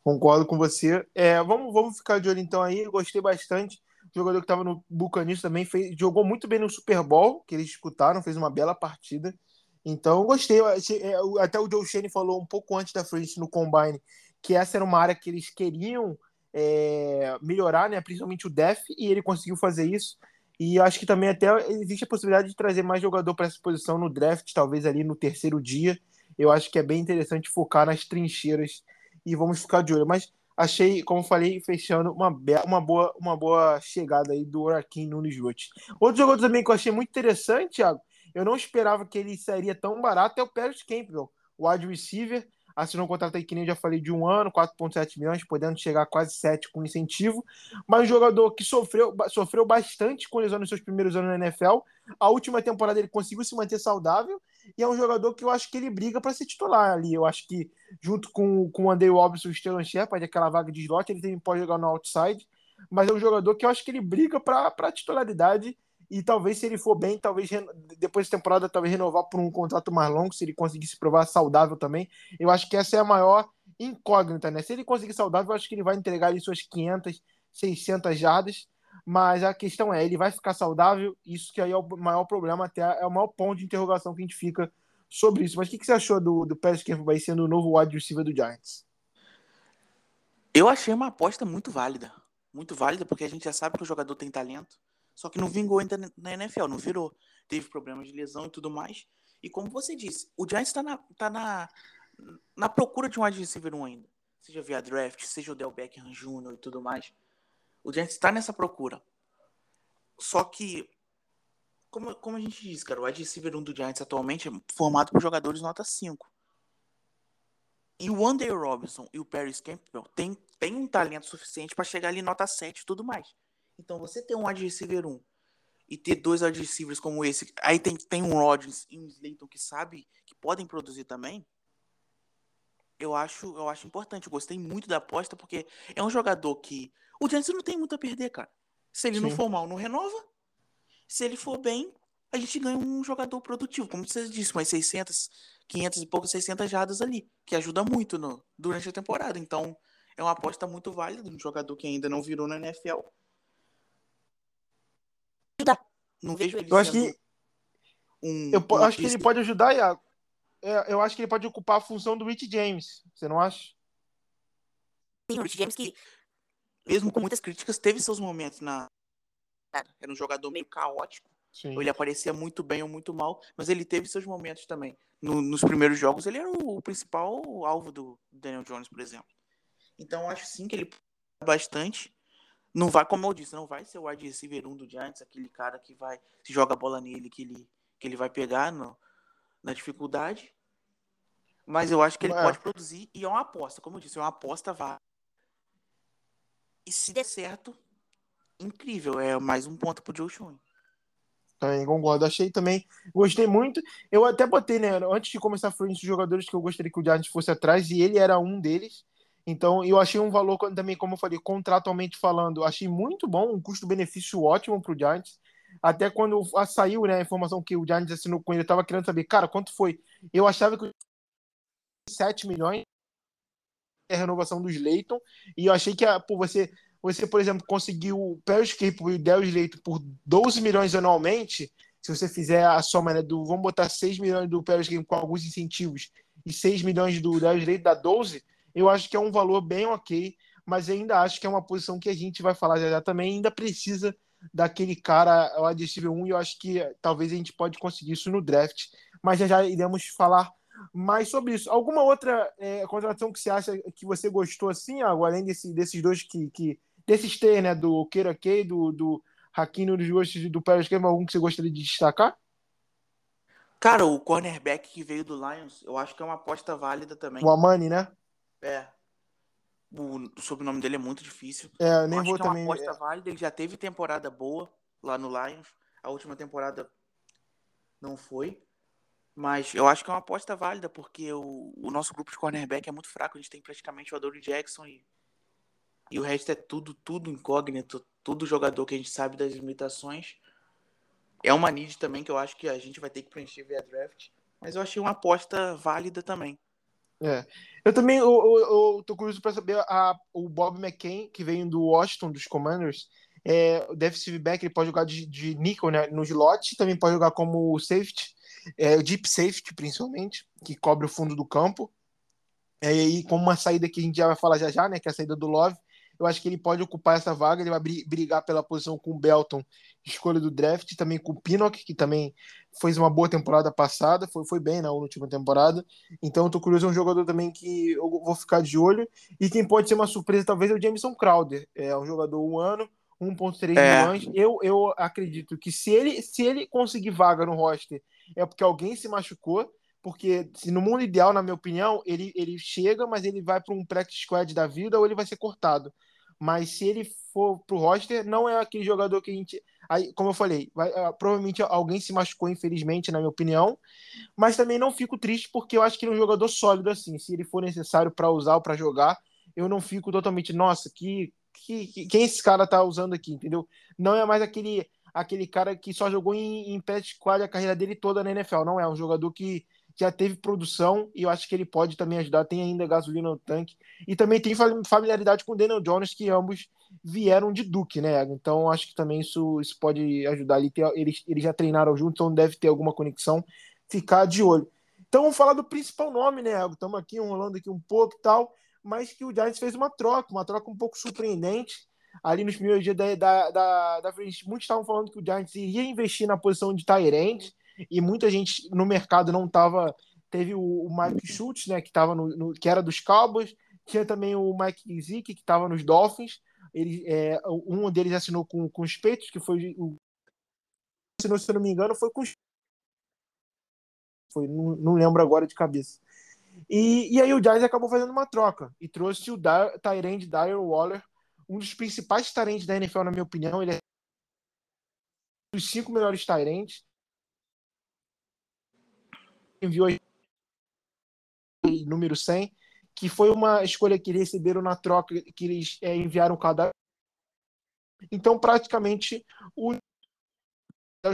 Concordo com você. É, vamos, vamos ficar de olho então aí. Gostei bastante jogador que estava no Buccaneers também fez, jogou muito bem no Super Bowl, que eles disputaram, fez uma bela partida. Então, gostei. É, até o Joe Shane falou um pouco antes da frente no Combine que essa era uma área que eles queriam é, melhorar, né? principalmente o Def, e ele conseguiu fazer isso. E acho que também até existe a possibilidade de trazer mais jogador para essa posição no draft, talvez ali no terceiro dia. Eu acho que é bem interessante focar nas trincheiras e vamos ficar de olho. Mas achei, como falei, fechando uma, uma, boa, uma boa chegada aí do Oraquim Nunes Roth. Outro jogador também que eu achei muito interessante, Thiago, eu não esperava que ele sairia tão barato, é o Paris Campbell, o wide receiver, assinou um contrato aí que nem eu já falei de um ano, 4,7 milhões, podendo chegar a quase 7 com incentivo, mas um jogador que sofreu, sofreu bastante com lesão nos seus primeiros anos na NFL. A última temporada ele conseguiu se manter saudável e é um jogador que eu acho que ele briga para ser titular ali. Eu acho que junto com, com o Andrei Robinson e o Stellan Shepard, aquela vaga de slot, ele também pode jogar no outside, mas é um jogador que eu acho que ele briga para titularidade e talvez se ele for bem, talvez depois da temporada talvez renovar por um contrato mais longo, se ele conseguir se provar saudável também. Eu acho que essa é a maior incógnita, né? Se ele conseguir saudável, eu acho que ele vai entregar ali suas 500, 600 jardas, mas a questão é, ele vai ficar saudável? Isso que aí é o maior problema, até é o maior ponto de interrogação que a gente fica sobre isso. Mas o que, que você achou do, do Paris Campbell sendo o novo wide receiver do Giants? Eu achei uma aposta muito válida. Muito válida, porque a gente já sabe que o jogador tem talento. Só que não vingou ainda na NFL, não virou. Teve problemas de lesão e tudo mais. E como você disse, o Giants está na, tá na, na procura de um wide receiver 1 ainda. Seja via draft, seja o Del Beckham Jr. e tudo mais. O Giants está nessa procura. Só que, como, como a gente diz, cara, o wide receiver 1 do Giants atualmente é formado por jogadores nota 5. E o Andrew Robinson e o Paris Campbell tem, tem um talento suficiente para chegar ali nota 7 e tudo mais. Então você ter um wide receiver 1 e ter dois wide receivers como esse, aí tem, tem um Rodgers e um Slayton que sabe que podem produzir também. Eu acho, eu acho importante. Eu gostei muito da aposta porque é um jogador que o Giants não tem muito a perder, cara. Se ele Sim. não for mal, não renova. Se ele for bem, a gente ganha um jogador produtivo, como você disse, umas 600, 500 e poucos, 600 jardas ali, que ajuda muito no, durante a temporada. Então, é uma aposta muito válida um jogador que ainda não virou na NFL. Não vejo ele Eu acho que um, eu um acho que ele pode ajudar, Iago. É, eu acho que ele pode ocupar a função do Rich James. Você não acha? Sim, o Rich James que mesmo com muitas críticas, teve seus momentos na. Era um jogador meio caótico. Sim. Ele aparecia muito bem ou muito mal, mas ele teve seus momentos também. No, nos primeiros jogos, ele era o, o principal alvo do Daniel Jones, por exemplo. Então, acho sim que ele bastante. Não vai, como eu disse, não vai ser o wide receiver 1 do Giants, aquele cara que vai, se joga a bola nele, que ele, que ele vai pegar no, na dificuldade. Mas eu acho que ele é. pode produzir e é uma aposta, como eu disse, é uma aposta válida e se der certo, incrível. É mais um ponto pro Joe Schoen. Também concordo. Achei também. Gostei muito. Eu até botei, né? Antes de começar a frente dos jogadores que eu gostaria que o Giants fosse atrás, e ele era um deles. Então, eu achei um valor também, como eu falei, contratualmente falando, achei muito bom, um custo-benefício ótimo para o Giants. Até quando saiu né, a informação que o Giants assinou com ele, eu estava querendo saber, cara, quanto foi? Eu achava que 7 milhões a renovação do Slayton. E eu achei que por você, você, por exemplo, conseguiu o Paris Cape e o Del Slayton por 12 milhões anualmente. Se você fizer a soma né, do. Vamos botar 6 milhões do Paris Cape com alguns incentivos e 6 milhões do Del Slayton dá 12. Eu acho que é um valor bem ok, mas ainda acho que é uma posição que a gente vai falar já, já também. Ainda precisa daquele cara, o adesivo 1, e eu acho que talvez a gente pode conseguir isso no draft. Mas já já iremos falar mais sobre isso. Alguma outra é, contratação que você acha que você gostou assim, além desse, desses dois que, que. Desses três, né? Do Keira Kay, do, do Hakino dos Gostos e do Pérez Campbell, algum que você gostaria de destacar? Cara, o cornerback que veio do Lions, eu acho que é uma aposta válida também. O Amani, né? É. O, sobrenome dele é muito difícil. É, eu nem eu vou acho também. É uma aposta válida, ele já teve temporada boa lá no Lions. A última temporada não foi. Mas eu acho que é uma aposta válida, porque o, o nosso grupo de cornerback é muito fraco. A gente tem praticamente o Adore Jackson e, e o resto é tudo, tudo incógnito, tudo jogador que a gente sabe das limitações. É uma need também que eu acho que a gente vai ter que preencher via draft. Mas eu achei uma aposta válida também. É. Eu também eu, eu, eu tô curioso para saber a, o Bob McCain, que veio do Washington, dos Commanders. É, o defensive back ele pode jogar de, de nickel né, no slot, também pode jogar como safety é, deep safety, principalmente, que cobre o fundo do campo. É, e como uma saída que a gente já vai falar já já, né, que é a saída do Love, eu acho que ele pode ocupar essa vaga, ele vai brigar pela posição com o Belton, escolha do draft, também com o Pinnock, que também fez uma boa temporada passada, foi, foi bem na última temporada. Então eu tô curioso, é um jogador também que eu vou ficar de olho. E quem pode ser uma surpresa talvez é o Jameson Crowder, é um jogador um ano, 1.3 é. milhões. Eu, eu acredito que se ele, se ele conseguir vaga no roster, é porque alguém se machucou. Porque se no mundo ideal, na minha opinião, ele, ele chega, mas ele vai para um practice squad da vida ou ele vai ser cortado. Mas se ele for pro roster, não é aquele jogador que a gente. Aí, como eu falei, vai, uh, provavelmente alguém se machucou, infelizmente, na minha opinião. Mas também não fico triste porque eu acho que ele é um jogador sólido assim. Se ele for necessário para usar ou para jogar, eu não fico totalmente, nossa, que que, que, quem esse cara tá usando aqui, entendeu? Não é mais aquele aquele cara que só jogou em, em pet a carreira dele toda na NFL, não é um jogador que já teve produção e eu acho que ele pode também ajudar. Tem ainda gasolina no tanque e também tem familiaridade com o Daniel Jones, que ambos vieram de Duke, né? Então acho que também isso, isso pode ajudar ali. Eles, eles já treinaram juntos, então deve ter alguma conexão. Ficar de olho. Então vamos falar do principal nome, né? Estamos aqui enrolando aqui um pouco e tal, mas que o Giants fez uma troca, uma troca um pouco surpreendente. Ali nos primeiros dias da, da, da, da estavam falando que o Giants iria investir na posição de Tyrant, e muita gente no mercado não estava. Teve o, Mike Schultz, né, que, tava no, no, que era dos Cowboys, tinha também o Mike Zick, que estava nos Dolphins. Ele, é, um deles assinou com, com os Peitos, que foi o. Assinou, se eu não me engano, foi com os. Foi, não, não lembro agora de cabeça. E, e aí o Giants acabou fazendo uma troca e trouxe o Tyrande Dyer Waller, um dos principais Tyrants da NFL, na minha opinião. Ele é um dos cinco melhores Tyrants enviou número 100, que foi uma escolha que eles receberam na troca, que eles é, enviaram cada. Então, praticamente, o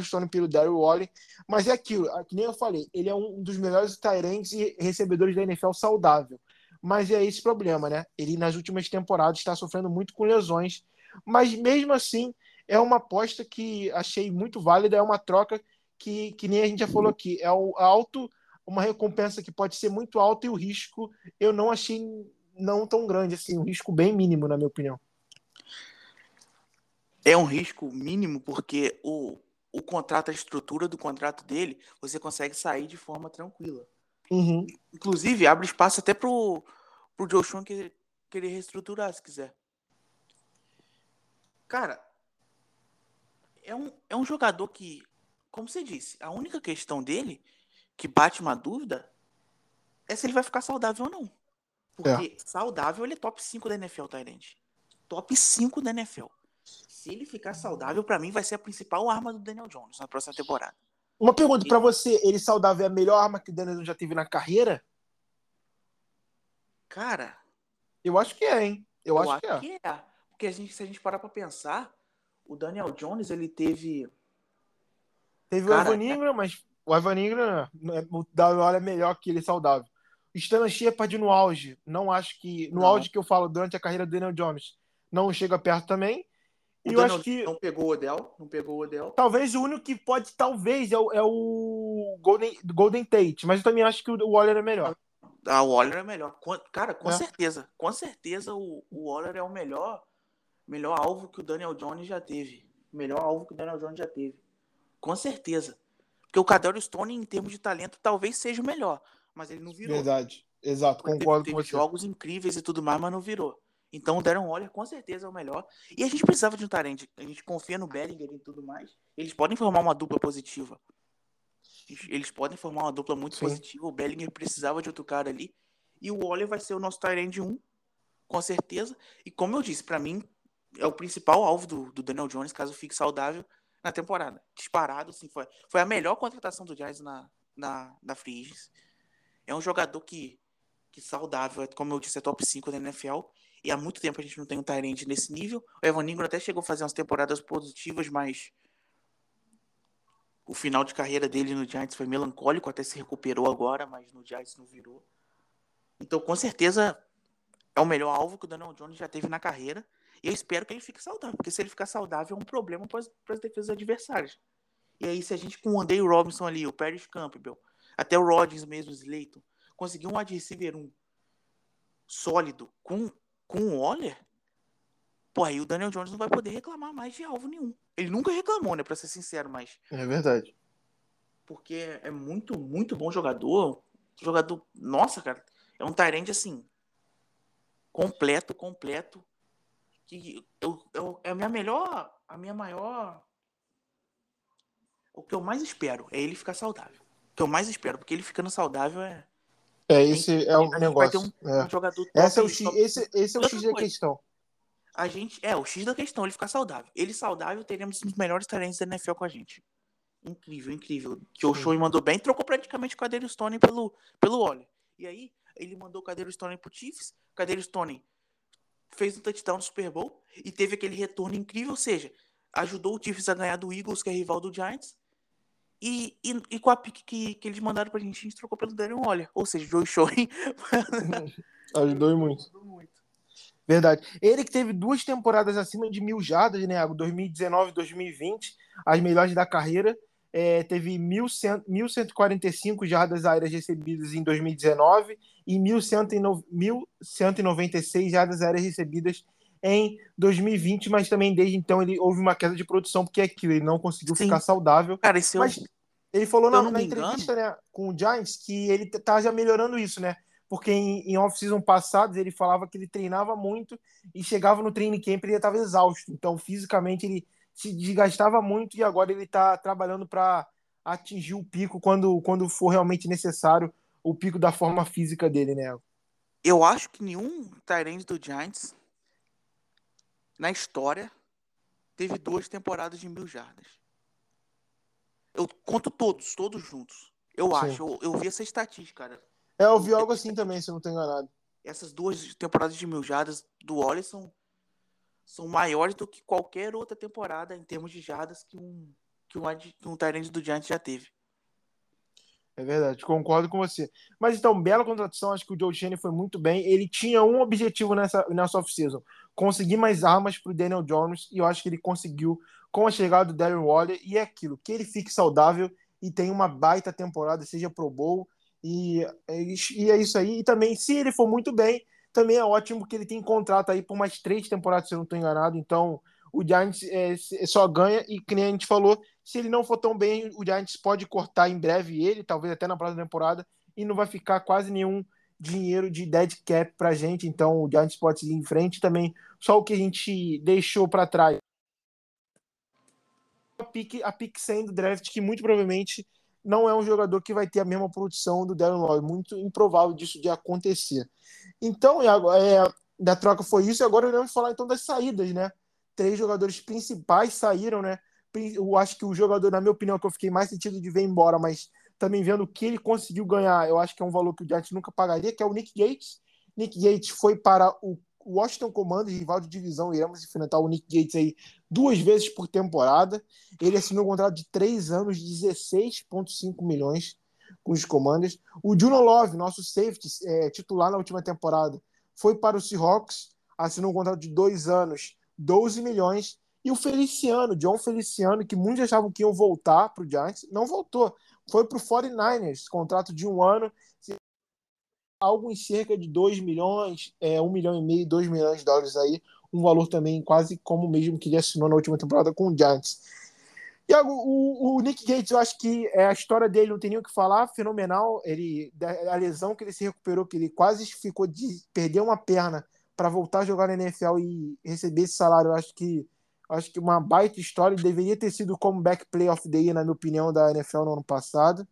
Stone pelo Daryl Wally, mas é aquilo, que nem eu falei, ele é um dos melhores Tyrants e recebedores da NFL saudável. Mas é esse problema, né? Ele nas últimas temporadas está sofrendo muito com lesões, mas mesmo assim é uma aposta que achei muito válida, é uma troca que, que nem a gente já falou aqui, é o alto uma recompensa que pode ser muito alta e o risco eu não achei não tão grande assim, um risco bem mínimo na minha opinião. É um risco mínimo porque o, o contrato, a estrutura do contrato dele, você consegue sair de forma tranquila. Uhum. Inclusive, abre espaço até pro, pro Joshua que, querer reestruturar, se quiser. Cara, é um, é um jogador que, como você disse, a única questão dele que bate uma dúvida é se ele vai ficar saudável ou não. Porque é. saudável ele é top 5 da NFL, Tyrande. Top 5 da NFL. Se ele ficar saudável, para mim vai ser a principal arma do Daniel Jones na próxima temporada. Uma pergunta para você, ele saudável é a melhor arma que o Daniel já teve na carreira? Cara, eu acho que é, hein? Eu, eu acho, acho, que, é. que é. Porque a gente, se a gente parar para pensar, o Daniel Jones, ele teve Teve Cara, o Evan Ingram, mas o Evan Ingram, né, o Darwin é melhor que ele saudável. Stan Shepard no auge, não acho que. No não. auge que eu falo durante a carreira do Daniel Jones, não chega perto também. E eu acho que. Não pegou o Odell? Não pegou o Odell? Talvez o único que pode, talvez, é o, é o Golden, Golden Tate, mas eu também acho que o Waller é melhor. Ah, o Waller é melhor. Cara, com é. certeza. Com certeza o, o Waller é o melhor, melhor alvo que o Daniel Jones já teve. Melhor alvo que o Daniel Jones já teve. Com certeza. Porque o Cadero Stone, em termos de talento, talvez seja o melhor, mas ele não virou. Verdade, exato, concordo teve, com você. jogos incríveis e tudo mais, mas não virou. Então o Darren Waller com certeza é o melhor. E a gente precisava de um Tarente. A gente confia no Bellinger e tudo mais. Eles podem formar uma dupla positiva. Eles podem formar uma dupla muito Sim. positiva. O Bellinger precisava de outro cara ali. E o Waller vai ser o nosso Tyrande 1, com certeza. E como eu disse, para mim, é o principal alvo do, do Daniel Jones, caso fique saudável na temporada. Disparado, assim, foi, foi a melhor contratação do Giants na, na, na Free É um jogador que, que saudável, como eu disse, é top 5 da NFL. E há muito tempo a gente não tem um Tyrande nesse nível. O Evan Ingram até chegou a fazer umas temporadas positivas, mas o final de carreira dele no Giants foi melancólico, até se recuperou agora, mas no Giants não virou. Então, com certeza, é o melhor alvo que o Daniel Jones já teve na carreira. E eu espero que ele fique saudável, porque se ele ficar saudável é um problema para as defesas adversárias. E aí, se a gente com o Andrei Robinson ali, o Paris Campbell, até o Rodgers mesmo, Slayton, conseguir um wide receiver um sólido com, com o Waller, pô, aí o Daniel Jones não vai poder reclamar mais de alvo nenhum. Ele nunca reclamou, né, pra ser sincero, mas... É verdade. Porque é muito, muito bom jogador. Jogador, nossa, cara, é um Tyrande, assim, completo, completo que eu, eu, é a minha melhor, a minha maior. O que eu mais espero é ele ficar saudável. O que eu mais espero, porque ele ficando saudável é. É, esse é o negócio. Um, é. um jogador esse é o X, top. esse, esse é o X da questão. A gente, é, o X da questão, ele ficar saudável. Ele saudável, teremos os melhores talentos da NFL com a gente. Incrível, incrível. Que o show mandou bem, trocou praticamente o Cadeiro Stone pelo, pelo. E aí, ele mandou o Cadeiro Stone pro Chiefs. Cadeiro Stone fez um touchdown no Super Bowl e teve aquele retorno incrível, ou seja, ajudou o Chiefs a ganhar do Eagles, que é rival do Giants. E, e, e, com a pique que, que eles mandaram pra gente, a gente trocou pelo Darren Waller. Ou seja, Joe Show. Ajudou muito. Verdade. Ele que teve duas temporadas acima de mil jardas, né? 2019 e 2020, as melhores da carreira. É, teve 1.145 jardas aéreas recebidas em 2019 e 1.196 jardas aéreas recebidas em 2020, mas também desde então ele houve uma queda de produção, porque é aquilo, ele não conseguiu Sim. ficar saudável. Cara, esse mas eu... ele falou na, na entrevista né, com o Giants que ele tá já melhorando isso, né? Porque em, em off-season passados ele falava que ele treinava muito e chegava no training camp e ele estava exausto. Então, fisicamente, ele se desgastava muito e agora ele está trabalhando para atingir o pico quando, quando for realmente necessário o pico da forma física dele, né? Eu acho que nenhum Tyrande do Giants na história, teve duas temporadas de mil jardas. Eu conto todos, todos juntos. Eu Sim. acho, eu, eu, vi essa estatística, cara. É, eu vi algo assim também, se eu não tenho enganado. Essas duas temporadas de mil jardas do Wallace são, maiores do que qualquer outra temporada em termos de jardas que um, que um, um Tyrande do Giants já teve. É verdade, concordo com você. Mas então, bela contratação, acho que o Joe Shane foi muito bem. Ele tinha um objetivo nessa, nessa off-season: conseguir mais armas para o Daniel Jones, e eu acho que ele conseguiu com a chegada do Darren Waller. E é aquilo: que ele fique saudável e tenha uma baita temporada, seja Pro Bowl. E, e é isso aí. E também, se ele for muito bem, também é ótimo que ele tem contrato aí por mais três temporadas, se eu não estou enganado. Então, o Giants é, só ganha. E nem a gente falou, se ele não for tão bem, o Giants pode cortar em breve ele, talvez até na próxima temporada, e não vai ficar quase nenhum dinheiro de dead cap pra gente, então o Giants pode seguir em frente também. Só o que a gente deixou para trás. A pick, a pick 100 do draft, que muito provavelmente não é um jogador que vai ter a mesma produção do Darren Waller. Muito improvável disso de acontecer. Então, é, da troca foi isso, e agora vamos falar então das saídas, né? Três jogadores principais saíram, né? eu acho que o jogador, na minha opinião, que eu fiquei mais sentido de ver embora, mas também vendo o que ele conseguiu ganhar, eu acho que é um valor que o Giants nunca pagaria, que é o Nick Gates. Nick Gates foi para o Washington Commanders, rival de divisão, iremos enfrentar o Nick Gates aí duas vezes por temporada. Ele assinou um contrato de três anos, 16,5 milhões com os Commanders. O Juno Love, nosso safety é, titular na última temporada, foi para o Seahawks, assinou um contrato de dois anos, 12 milhões. E o Feliciano, John Feliciano, que muitos achavam que iam voltar para o Giants, não voltou. Foi para o 49ers, contrato de um ano, algo em cerca de 2 milhões, é, 1 milhão e meio, 2 milhões de dólares aí, um valor também quase como o mesmo que ele assinou na última temporada com o Giants. E o, o, Nick Gates, eu acho que é, a história dele não tem nem o que falar, fenomenal. Ele, a lesão que ele se recuperou, que ele quase ficou de perder uma perna para voltar a jogar na NFL e receber esse salário, eu acho que Acho que uma baita história. Deveria ter sido o comeback play of the year, na minha opinião, da NFL no ano passado.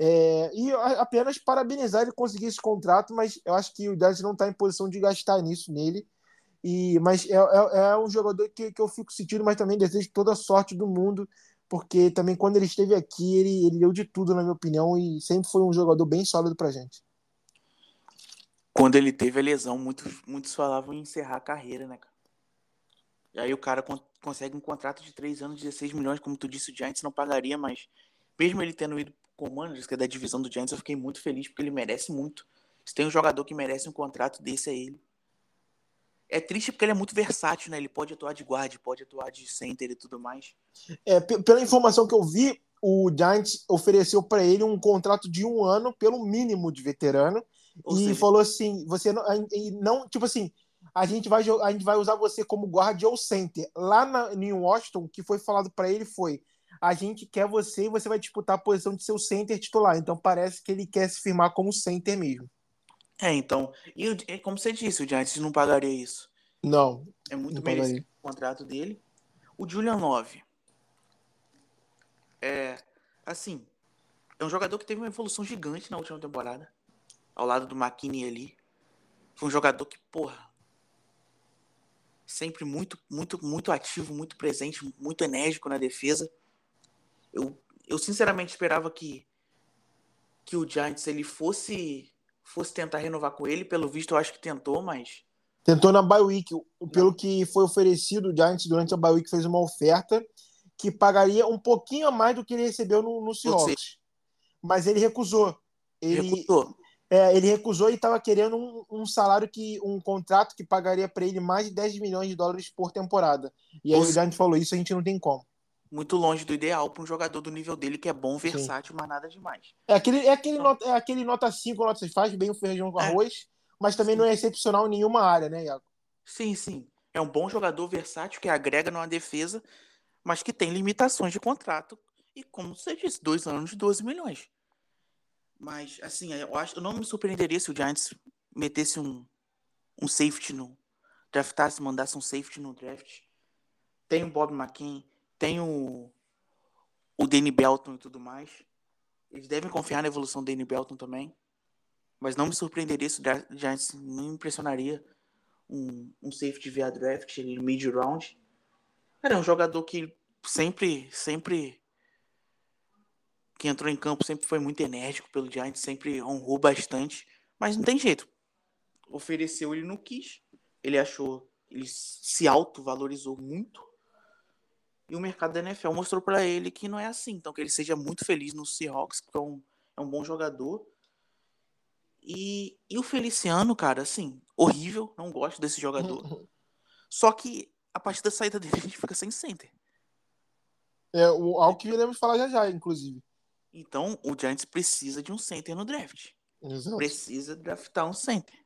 É, e apenas parabenizar ele conseguir esse contrato, mas eu acho que o Dallas não está em posição de gastar nisso nele. E, mas é, é, é um jogador que, que eu fico sentindo, mas também desejo toda a sorte do mundo, porque também quando ele esteve aqui, ele, ele deu de tudo, na minha opinião, e sempre foi um jogador bem sólido pra gente. Quando ele teve a lesão, muitos, muitos falavam em encerrar a carreira, né, cara? E aí o cara consegue um contrato de 3 anos, 16 milhões, como tu disse, o Giants não pagaria, mas mesmo ele tendo ido Commanders, que é da divisão do Giants, eu fiquei muito feliz, porque ele merece muito. Se tem um jogador que merece um contrato desse, é ele. É triste porque ele é muito versátil, né? Ele pode atuar de guarda, pode atuar de center e tudo mais. É, pela informação que eu vi, o Giants ofereceu para ele um contrato de um ano pelo mínimo de veterano Ou e seja... falou assim, você não, não, tipo assim, a gente vai a gente vai usar você como guarda ou center. Lá na, em Washington, o que foi falado para ele foi: a gente quer você e você vai disputar a posição de seu center titular. Então parece que ele quer se firmar como center mesmo. É, então, e como você disse, o Giants não pagaria isso. Não. É muito merecido o contrato dele. O Julian Love. É, assim, é um jogador que teve uma evolução gigante na última temporada. Ao lado do McKinney ali. Foi um jogador que, porra, sempre muito, muito, muito ativo, muito presente, muito enérgico na defesa. Eu, eu sinceramente esperava que que o Giants ele fosse fosse tentar renovar com ele, pelo visto eu acho que tentou, mas tentou na bye week, pelo Não. que foi oferecido, o Giants durante a bye week fez uma oferta que pagaria um pouquinho a mais do que ele recebeu no, no Seahawks. Mas ele recusou. Ele recusou. É, ele recusou e estava querendo um, um, salário que um contrato que pagaria para ele mais de 10 milhões de dólares por temporada. E aí Ou o Giants falou isso, a gente não tem como. Muito longe do ideal para um jogador do nível dele que é bom, versátil, Sim. mas nada demais. É aquele, é aquele, nota, é aquele nota 5, nota 6, faz bem o feijão com é. arroz, mas também Sim. não é excepcional em nenhuma área, né, Iago? Sim, sim. É um bom jogador versátil que agrega numa defesa, mas que tem limitações de contrato. E como você disse, dois anos de 12 milhões. Mas, assim, eu, acho, eu não me surpreenderia se o Giants metesse um, um safety no. Draftasse, mandasse um safety no draft. Tem o Bob McKean, tem o, o Danny Belton e tudo mais. Eles devem confiar na evolução do Danny Belton também. Mas não me surpreenderia se o Giants não impressionaria um, um safety via draft ali no mid round. É um jogador que sempre, sempre que entrou em campo sempre foi muito enérgico pelo Giants, sempre honrou bastante, mas não tem jeito. Ofereceu, ele não quis. Ele achou, ele se auto-valorizou muito. E o mercado da NFL mostrou para ele que não é assim. Então, que ele seja muito feliz no Seahawks, porque é um, é um bom jogador. E, e o Feliciano, cara, assim, horrível. Não gosto desse jogador. Só que a partir da saída dele, a gente fica sem center. É o, algo que iremos falar já já, inclusive. Então, o Giants precisa de um center no draft. Exato. Precisa draftar um center.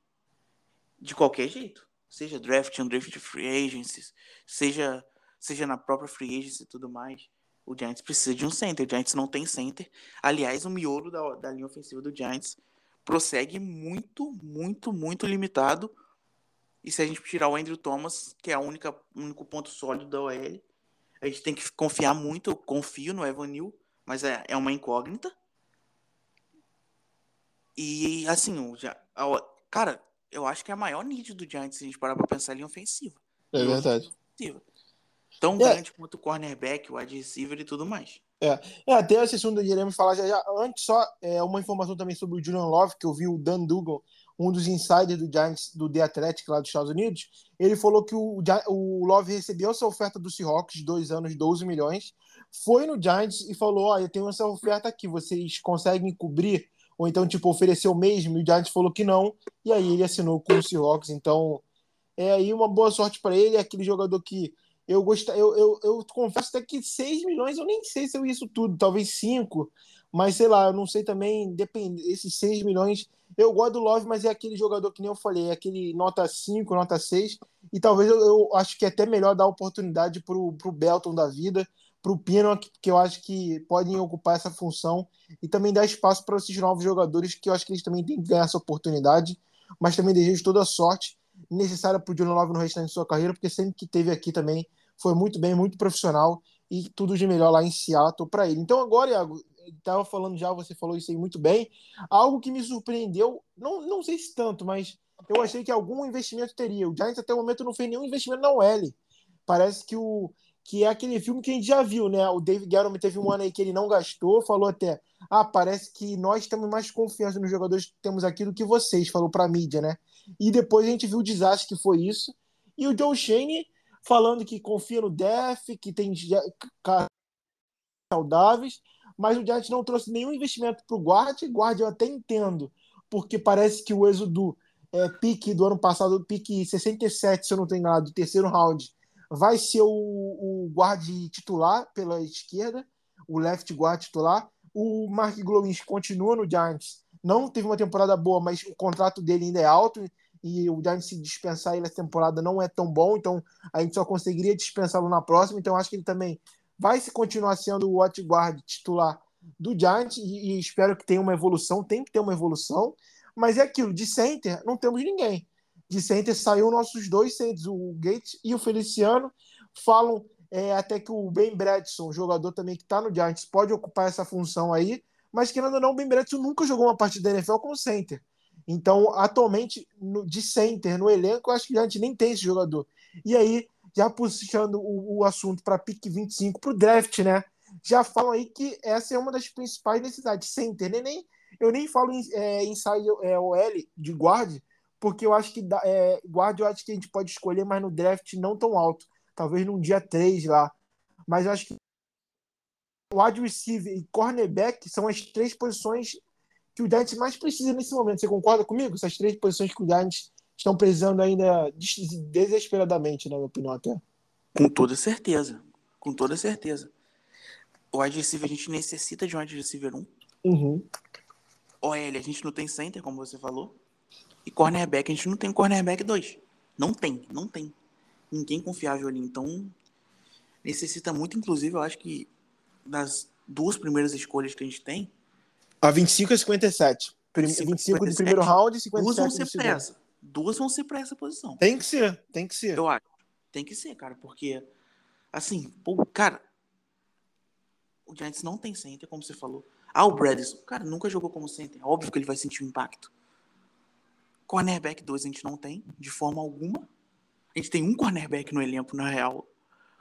De qualquer jeito. Seja draft, um draft de free agencies, seja, seja na própria free agency e tudo mais. O Giants precisa de um center. O Giants não tem center. Aliás, o miolo da, da linha ofensiva do Giants prossegue muito, muito, muito limitado. E se a gente tirar o Andrew Thomas, que é o único ponto sólido da OL, a gente tem que confiar muito. Eu confio no Evan Neal mas é, é uma incógnita. E assim, já, cara, eu acho que é a maior need do Giants se a gente parar pra pensar em ofensiva. É verdade. Ofensiva. Tão é. grande quanto o cornerback, o wide receiver e tudo mais. É, é até esse assunto iremos falar já, já. Antes, só é, uma informação também sobre o Julian Love, que eu vi o Dan Dugan, um dos insiders do Giants, do The Athletic lá dos Estados Unidos. Ele falou que o, o Love recebeu essa oferta do Seahawks dois anos, 12 milhões, foi no Giants e falou: Ó, oh, eu tenho essa oferta aqui, vocês conseguem cobrir? Ou então, tipo, ofereceu mesmo? E o Giants falou que não, e aí ele assinou com o Seahawks. Então, é aí uma boa sorte para ele. É aquele jogador que eu gosto, eu, eu, eu confesso até que 6 milhões eu nem sei se eu isso tudo, talvez 5, mas sei lá, eu não sei também, depende, esses 6 milhões. Eu gosto do Love, mas é aquele jogador que nem eu falei, é aquele nota 5, nota 6, e talvez eu, eu acho que é até melhor dar oportunidade pro, pro Belton da vida, para o Pinnock, que eu acho que podem ocupar essa função e também dar espaço para esses novos jogadores, que eu acho que eles também têm que ganhar essa oportunidade, mas também desejo toda a sorte necessária para o Julian Love no restante de sua carreira, porque sempre que teve aqui também foi muito bem, muito profissional e tudo de melhor lá em Seattle para ele. Então agora, Iago, estava falando já, você falou isso aí muito bem, algo que me surpreendeu, não, não sei se tanto, mas eu achei que algum investimento teria. O Giants até o momento não fez nenhum investimento na OL. Parece que o que é aquele filme que a gente já viu, né? O David Guerrero teve um ano aí que ele não gastou, falou até, ah, parece que nós temos mais confiança nos jogadores que temos aqui do que vocês, falou para a mídia, né? E depois a gente viu o desastre que foi isso. E o Joe Shane falando que confia no Def, que tem saudáveis, mas o Giants não trouxe nenhum investimento para o guarda. Guarda eu até entendo, porque parece que o êxodo é, pique do ano passado, pique 67, se eu não estou enganado, do terceiro round, vai ser o, o guarde titular pela esquerda, o left guard titular. O Mark Glowins continua no Giants. Não teve uma temporada boa, mas o contrato dele ainda é alto e o Giants se dispensar ele essa temporada não é tão bom, então a gente só conseguiria dispensá-lo na próxima. Então acho que ele também vai se continuar sendo o watch guard titular do Giants e, e espero que tenha uma evolução. Tem que ter uma evolução, mas é aquilo de center não temos ninguém de center saiu nossos dois centers, o Gates e o Feliciano. Falam é, até que o Ben Bradson, jogador também que está no Giants, pode ocupar essa função aí, mas querendo ou não, o Ben Bradson nunca jogou uma partida da NFL como center. Então, atualmente, no, de center no elenco, eu acho que o Giants nem tem esse jogador. E aí, já puxando o, o assunto para pick 25, para o draft, né? Já falam aí que essa é uma das principais necessidades. Center, nem, nem, eu nem falo em é, é, OL de guard, porque eu acho que é, guarda eu acho que a gente pode escolher, mas no draft não tão alto. Talvez num dia 3 lá. Mas eu acho que wide receiver e cornerback são as três posições que o Giants mais precisa nesse momento. Você concorda comigo? Essas três posições que o Giants estão precisando ainda desesperadamente, na minha opinião, até. Com toda certeza. Com toda certeza. O wide receiver, a gente necessita de um wide receiver 1. Uhum. OL, a gente não tem center, como você falou. E cornerback, a gente não tem cornerback 2. Não tem, não tem. Ninguém confiável ali. Então, necessita muito, inclusive, eu acho que das duas primeiras escolhas que a gente tem. A 25 e 57. Prim 25, 25 do primeiro round e 57 duas vão ser para essa. Duas vão ser para essa posição. Tem que ser, tem que ser. Eu acho. Tem que ser, cara, porque assim, pô, cara, o Giants não tem center, como você falou. Ah, o Bradison, cara, nunca jogou como center. Óbvio que ele vai sentir o impacto. Cornerback 2 a gente não tem, de forma alguma. A gente tem um cornerback no elenco, na real,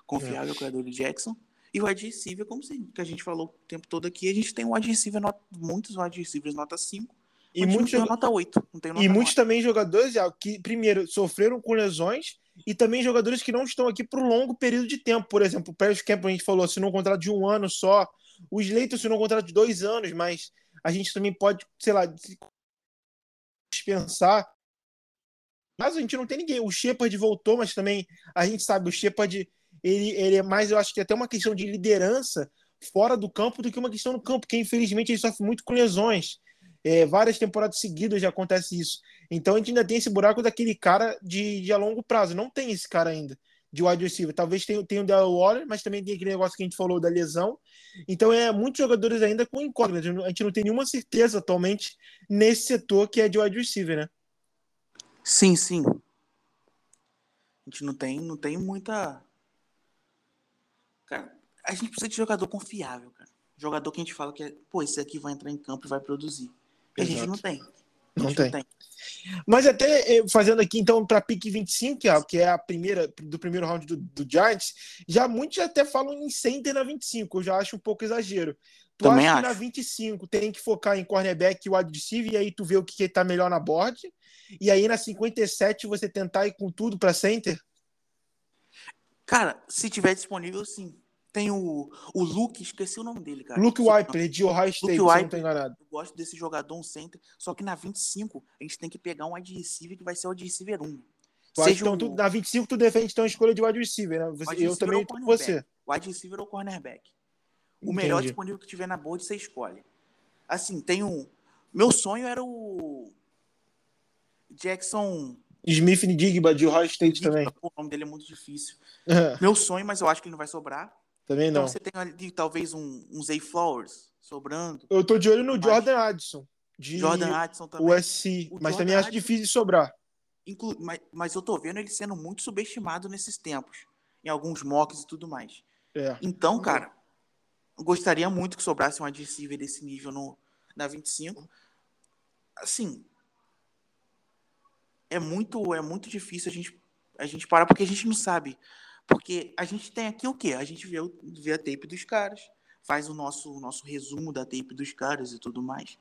confiável, É. que é o Adolfo Jackson. E o wide receiver, como se, que a gente falou o tempo todo aqui, a gente tem um wide receiver, nota, muitos wide receivers nota 5. E muitos, tem nota 8. Não tem nota e muitos 9. também jogadores que, primeiro, sofreram com lesões e também jogadores que não estão aqui por um longo período de tempo. Por exemplo, o Paris Camp, a gente falou, assinou um contrato de um ano só. O Slater assinou um contrato de dois anos, mas a gente também pode, sei lá, se- dispensar. Mas a gente não tem ninguém. O Shepard voltou, mas também a gente sabe, o Shepard, ele, ele é mais, eu acho que até uma questão de liderança fora do campo do que uma questão no campo, porque infelizmente ele sofre muito com lesões. É, várias temporadas seguidas já acontece isso. Então a gente ainda tem esse buraco daquele cara de, de a longo prazo. Não tem esse cara ainda de wide receiver. Talvez tenha, tenha o Darrell Waller, mas também tem aquele negócio que a gente falou da lesão. Então é muitos jogadores ainda com incógnita. A gente não tem nenhuma certeza atualmente nesse setor que é de wide receiver, né? Sim, sim. A gente não tem, não tem muita. Cara, a gente precisa de jogador confiável, cara. Jogador que a gente fala que é, pô, esse aqui vai entrar em campo e vai produzir. E a gente não tem. Não gente tem. Mas até eh, fazendo aqui, então, para pique 25, que é- que é a primeira do primeiro round do, do Giants, já muitos até falam em center na 25. Eu já acho um pouco exagero. Tu Também acha que acho. na 25 tem que focar em cornerback e wide receiver, e aí tu vê o que, que tá melhor na board. E aí na 57 você tentar ir com tudo para center? Cara, se tiver disponível, sim. Tem o, o Luke, esqueci o nome dele, cara. Luke Wiper, de Ohio State, Wiper. não tô enganado. Eu gosto desse jogador, um center. Só que na 25, a gente tem que pegar um wide receiver que vai ser o wide receiver 1. Tu acha, Seja então, o tu- na 25 tu defende então a escolha de wide receiver, né? Você- Wide eu receiver também você. wide receiver ou cornerback. O Entendi. melhor disponível que tiver na board, você escolhe. Assim, tem um. Meu sonho era o. Jackson. Smith Digba, de Ohio State também. Pô, o nome dele é muito difícil. Meu sonho, mas eu acho que ele não vai sobrar. Também Então não. você tem ali talvez um, um Zay Flowers sobrando. Eu tô de olho no Mas- Jordan Addison, de Jordan Addison também. USC, O mas Jordan também acho Addison- difícil de sobrar. Inclu- mas, mas eu tô vendo ele sendo muito subestimado nesses tempos. Em alguns mocks e tudo mais. É. Então, cara, gostaria muito que sobrasse um receiver desse nível no, na 25. Assim, é muito, é muito difícil a gente, a gente parar, porque a gente não sabe. Porque a gente tem aqui o quê? A gente vê, o- vê a tape dos caras, faz o nosso, o nosso resumo da tape dos caras e tudo mais.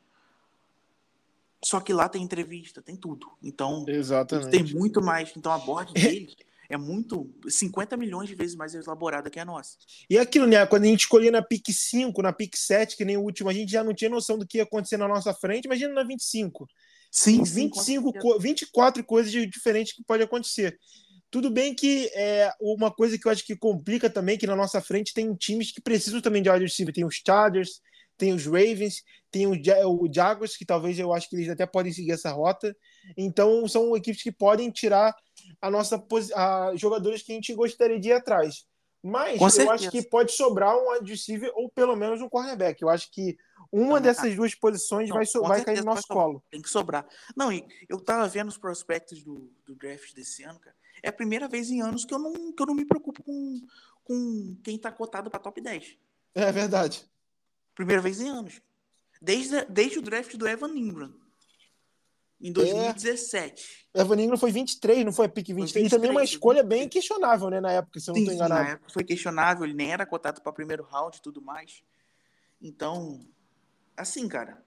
Só que lá tem entrevista, tem tudo. Então, Exatamente. têm muito mais. Então, a board deles é muito. 50 milhões de vezes mais elaborada que a nossa. E aquilo, né? Quando a gente escolhia na pick 5, na pick 7, que nem o último, a gente já não tinha noção do que ia acontecer na nossa frente. Imagina na 25. Sim, Tem sim, com 25, certeza. co- 24 coisas diferentes que pode acontecer. Tudo bem que é uma coisa que eu acho que complica também, que na nossa frente tem times que precisam também de wide receiver. Tem os Chargers, tem os Ravens, tem o, Ja- o Jaguars, que talvez eu acho que eles até podem seguir essa rota. Então, são equipes que podem tirar a nossa a jogadores que a gente gostaria de ir atrás. Mas Com eu certeza. acho que pode sobrar um wide receiver ou pelo menos um cornerback. Eu acho que uma Também dessas duas posições Não, vai, so- vai cair no nosso colo. Tem que sobrar. Não, e eu tava vendo os prospectos do, do draft desse ano, cara. É a primeira vez em anos que eu não, que eu não me preocupo com, com quem tá cotado pra top 10. É verdade. Primeira vez em anos. Desde, desde o draft do Evan Ingram. Em 2017. Evan Ingram foi 23, não foi a pick 23. e também uma 23, escolha 23. bem questionável, né, na época, se eu não estou sim, na enganado. época foi questionável, ele nem era cotado para primeiro round e tudo mais. Então, assim, cara.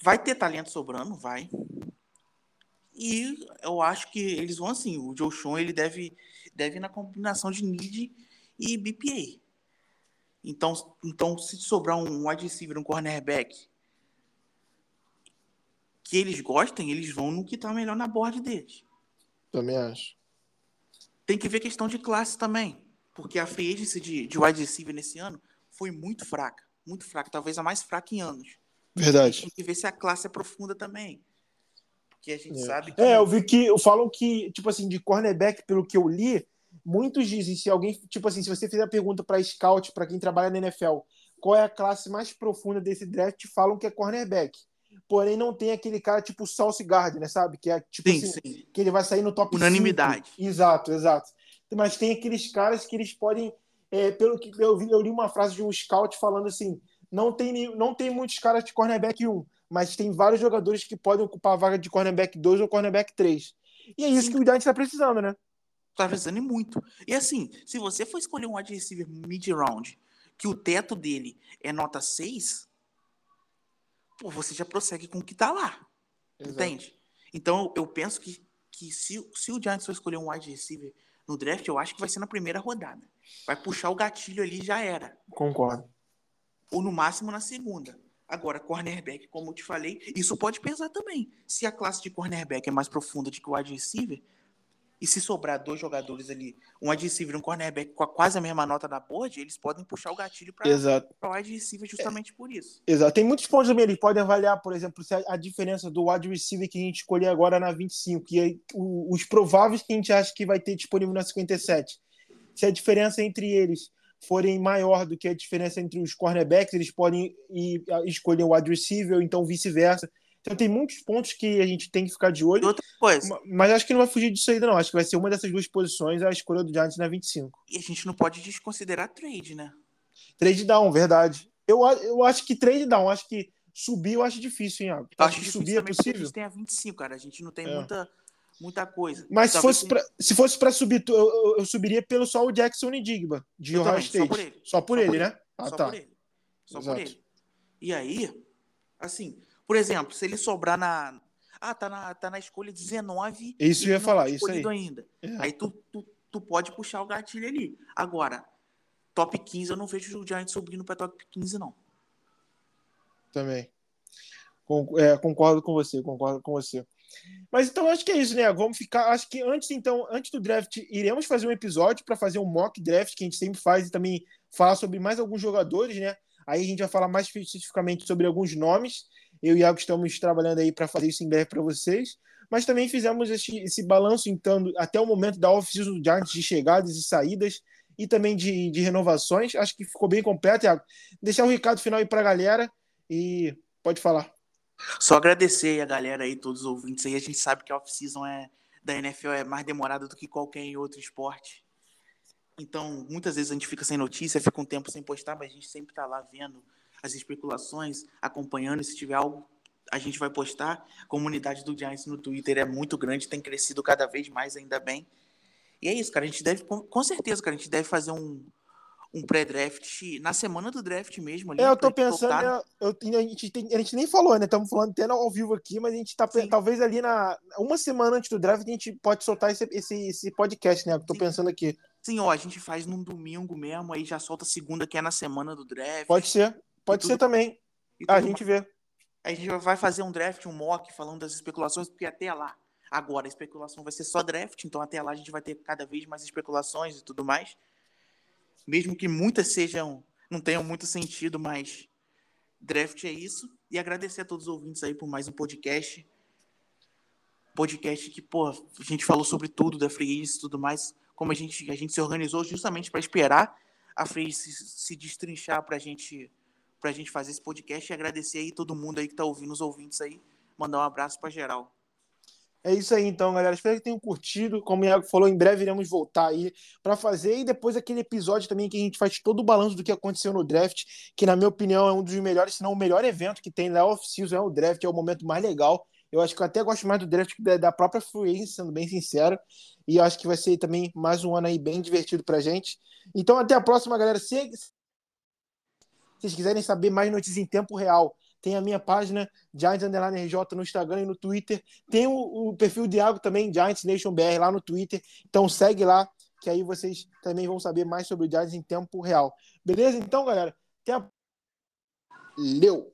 Vai ter talento sobrando, vai. E eu acho que eles vão assim. O Joe Sean, ele deve, deve ir na combinação de need e BPA. Então, então se sobrar um wide receiver, um cornerback que eles gostem, eles vão no que está melhor na board deles. Também acho. Tem que ver questão de classe também, porque a free agency de, de wide receiver nesse ano foi muito fraca, muito fraca, talvez a mais fraca em anos. Verdade. Tem que ver se a classe é profunda também. Porque a gente é. sabe que. É, eu vi que falam que, tipo assim, de cornerback, pelo que eu li, muitos dizem, se alguém, tipo assim, se você fizer a pergunta para scout, para quem trabalha na NFL, qual é a classe mais profunda desse draft, falam que é cornerback. Porém, não tem aquele cara tipo Sauce Gardner, sabe? Que é tipo sim, assim, sim. que ele vai sair no top Unanimidade. 5. Exato, exato. Mas tem aqueles caras que eles podem. É, pelo que eu, vi, eu li uma frase de um scout falando assim: não tem, não tem muitos caras de cornerback 1, mas tem vários jogadores que podem ocupar a vaga de cornerback 2 ou cornerback 3. E é isso Sim. que o Giants está precisando, né? Tá precisando muito. E assim, se você for escolher um wide receiver mid-round, que o teto dele é nota 6, pô, você já prossegue com o que tá lá. Exato. Entende? Então eu penso que, que se, se o Giants for escolher um wide receiver no draft, eu acho que vai ser na primeira rodada. Vai puxar o gatilho ali já era. Concordo. Ou no máximo na segunda. Agora, cornerback, como eu te falei, isso pode pesar também. Se a classe de cornerback é mais profunda do que o wide receiver, e se sobrar dois jogadores ali, um wide receiver e um cornerback com a quase a mesma nota da board, eles podem puxar o gatilho para o wide receiver justamente é, por isso. Exato. Tem muitos pontos também. Eles podem avaliar, por exemplo, se a, a diferença do wide receiver que a gente escolher agora na 25 e aí, o, os prováveis que a gente acha que vai ter disponível na 57. Se a diferença entre eles forem maior do que a diferença entre os cornerbacks, eles podem ir, escolher o wide receiver, então vice-versa. Então tem muitos pontos que a gente tem que ficar de olho. outra coisa. Mas acho que não vai fugir disso ainda, não. Acho que vai ser uma dessas duas posições a escolha do Giants na 25. E a gente não pode desconsiderar trade, né? Trade down, verdade. Eu, eu acho que trade down, acho que subir eu acho difícil, hein, Iago? Acho, acho que subir é possível. A gente tem a 25, cara. A gente não tem é. muita, muita coisa. Mas se fosse, pra, se fosse pra subir, eu, eu, eu, subiria pelo só o Jackson e Digba, de Ohio State. Só por ele. Só por, só ele, por né? Ah, só tá. por ele. Só Exato. por ele. E aí, assim, por exemplo, se ele sobrar na. Ah, tá na, tá na escolha 19. Isso eu ia falar, isso aí. ainda. É. Aí tu, tu, tu pode puxar o gatilho ali. Agora, top 15, eu não vejo o Giants subindo para top 15, não. Também. É, concordo com você, concordo com você. Mas então acho que é isso, né? Vamos ficar. Acho que antes, então, antes do draft, iremos fazer um episódio para fazer um mock draft que a gente sempre faz e também falar sobre mais alguns jogadores, né? Aí a gente vai falar mais especificamente sobre alguns nomes. Eu e Iago estamos trabalhando aí para fazer isso em breve para vocês. Mas também fizemos esse, esse balanço, então, até o momento da Giants de chegadas e saídas e também de, de renovações. Acho que ficou bem completo, Iago. Deixar um recado final aí para a galera e pode falar. Só agradecer a galera aí, todos os ouvintes aí. A gente sabe que a off-season é, da NFL é mais demorada do que qualquer outro esporte. Então, muitas vezes a gente fica sem notícia, fica um tempo sem postar, mas a gente sempre está lá vendo as especulações, acompanhando. Se tiver algo, a gente vai postar. A comunidade do Giants no Twitter é muito grande, tem crescido cada vez mais, ainda bem. E é isso, cara. A gente deve, com certeza, cara, a gente deve fazer um, um pré-draft na semana do draft mesmo. Ali, é, eu tô pensando, eu, eu, a, gente tem, a gente nem falou, né? Estamos falando até ao vivo aqui, mas a gente tá Sim. talvez ali na uma semana antes do draft a gente pode soltar esse, esse, esse podcast, né? Eu tô Sim. pensando aqui. Sim, ó, a gente faz num domingo mesmo, aí já solta segunda, que é na semana do draft. Pode ser, pode ser também. A gente vê. A gente vai fazer um draft, um mock, falando das especulações, porque até lá, agora a especulação vai ser só draft, então até lá a gente vai ter cada vez mais especulações e tudo mais mesmo que muitas sejam não tenham muito sentido, mas draft é isso. E agradecer a todos os ouvintes aí por mais um podcast. Podcast que, pô, a gente falou sobre tudo da Free e tudo mais, como a gente, a gente se organizou justamente para esperar a Free se, se destrinchar para gente, a gente fazer esse podcast e agradecer aí todo mundo aí que está ouvindo, os ouvintes aí. Mandar um abraço para geral. É isso aí, então, galera. Espero que tenham curtido. Como o Iago falou, em breve iremos voltar aí para fazer. E depois aquele episódio também que a gente faz todo o balanço do que aconteceu no draft, que, na minha opinião, é um dos melhores, se não o melhor evento que tem na off-season. É o draft, é o momento mais legal. Eu acho que eu até gosto mais do draft que da própria free sendo bem sincero. E acho que vai ser também mais um ano aí bem divertido pra gente. Então, até a próxima, galera. Se vocês quiserem saber mais notícias em tempo real tem a minha página, Giants Underline RJ, no Instagram e no Twitter. Tem o, o perfil Diago também, Giants Nation BR, lá no Twitter. Então segue lá, que aí vocês também vão saber mais sobre o Giants em tempo real. Beleza? Então, galera, até a... Leu!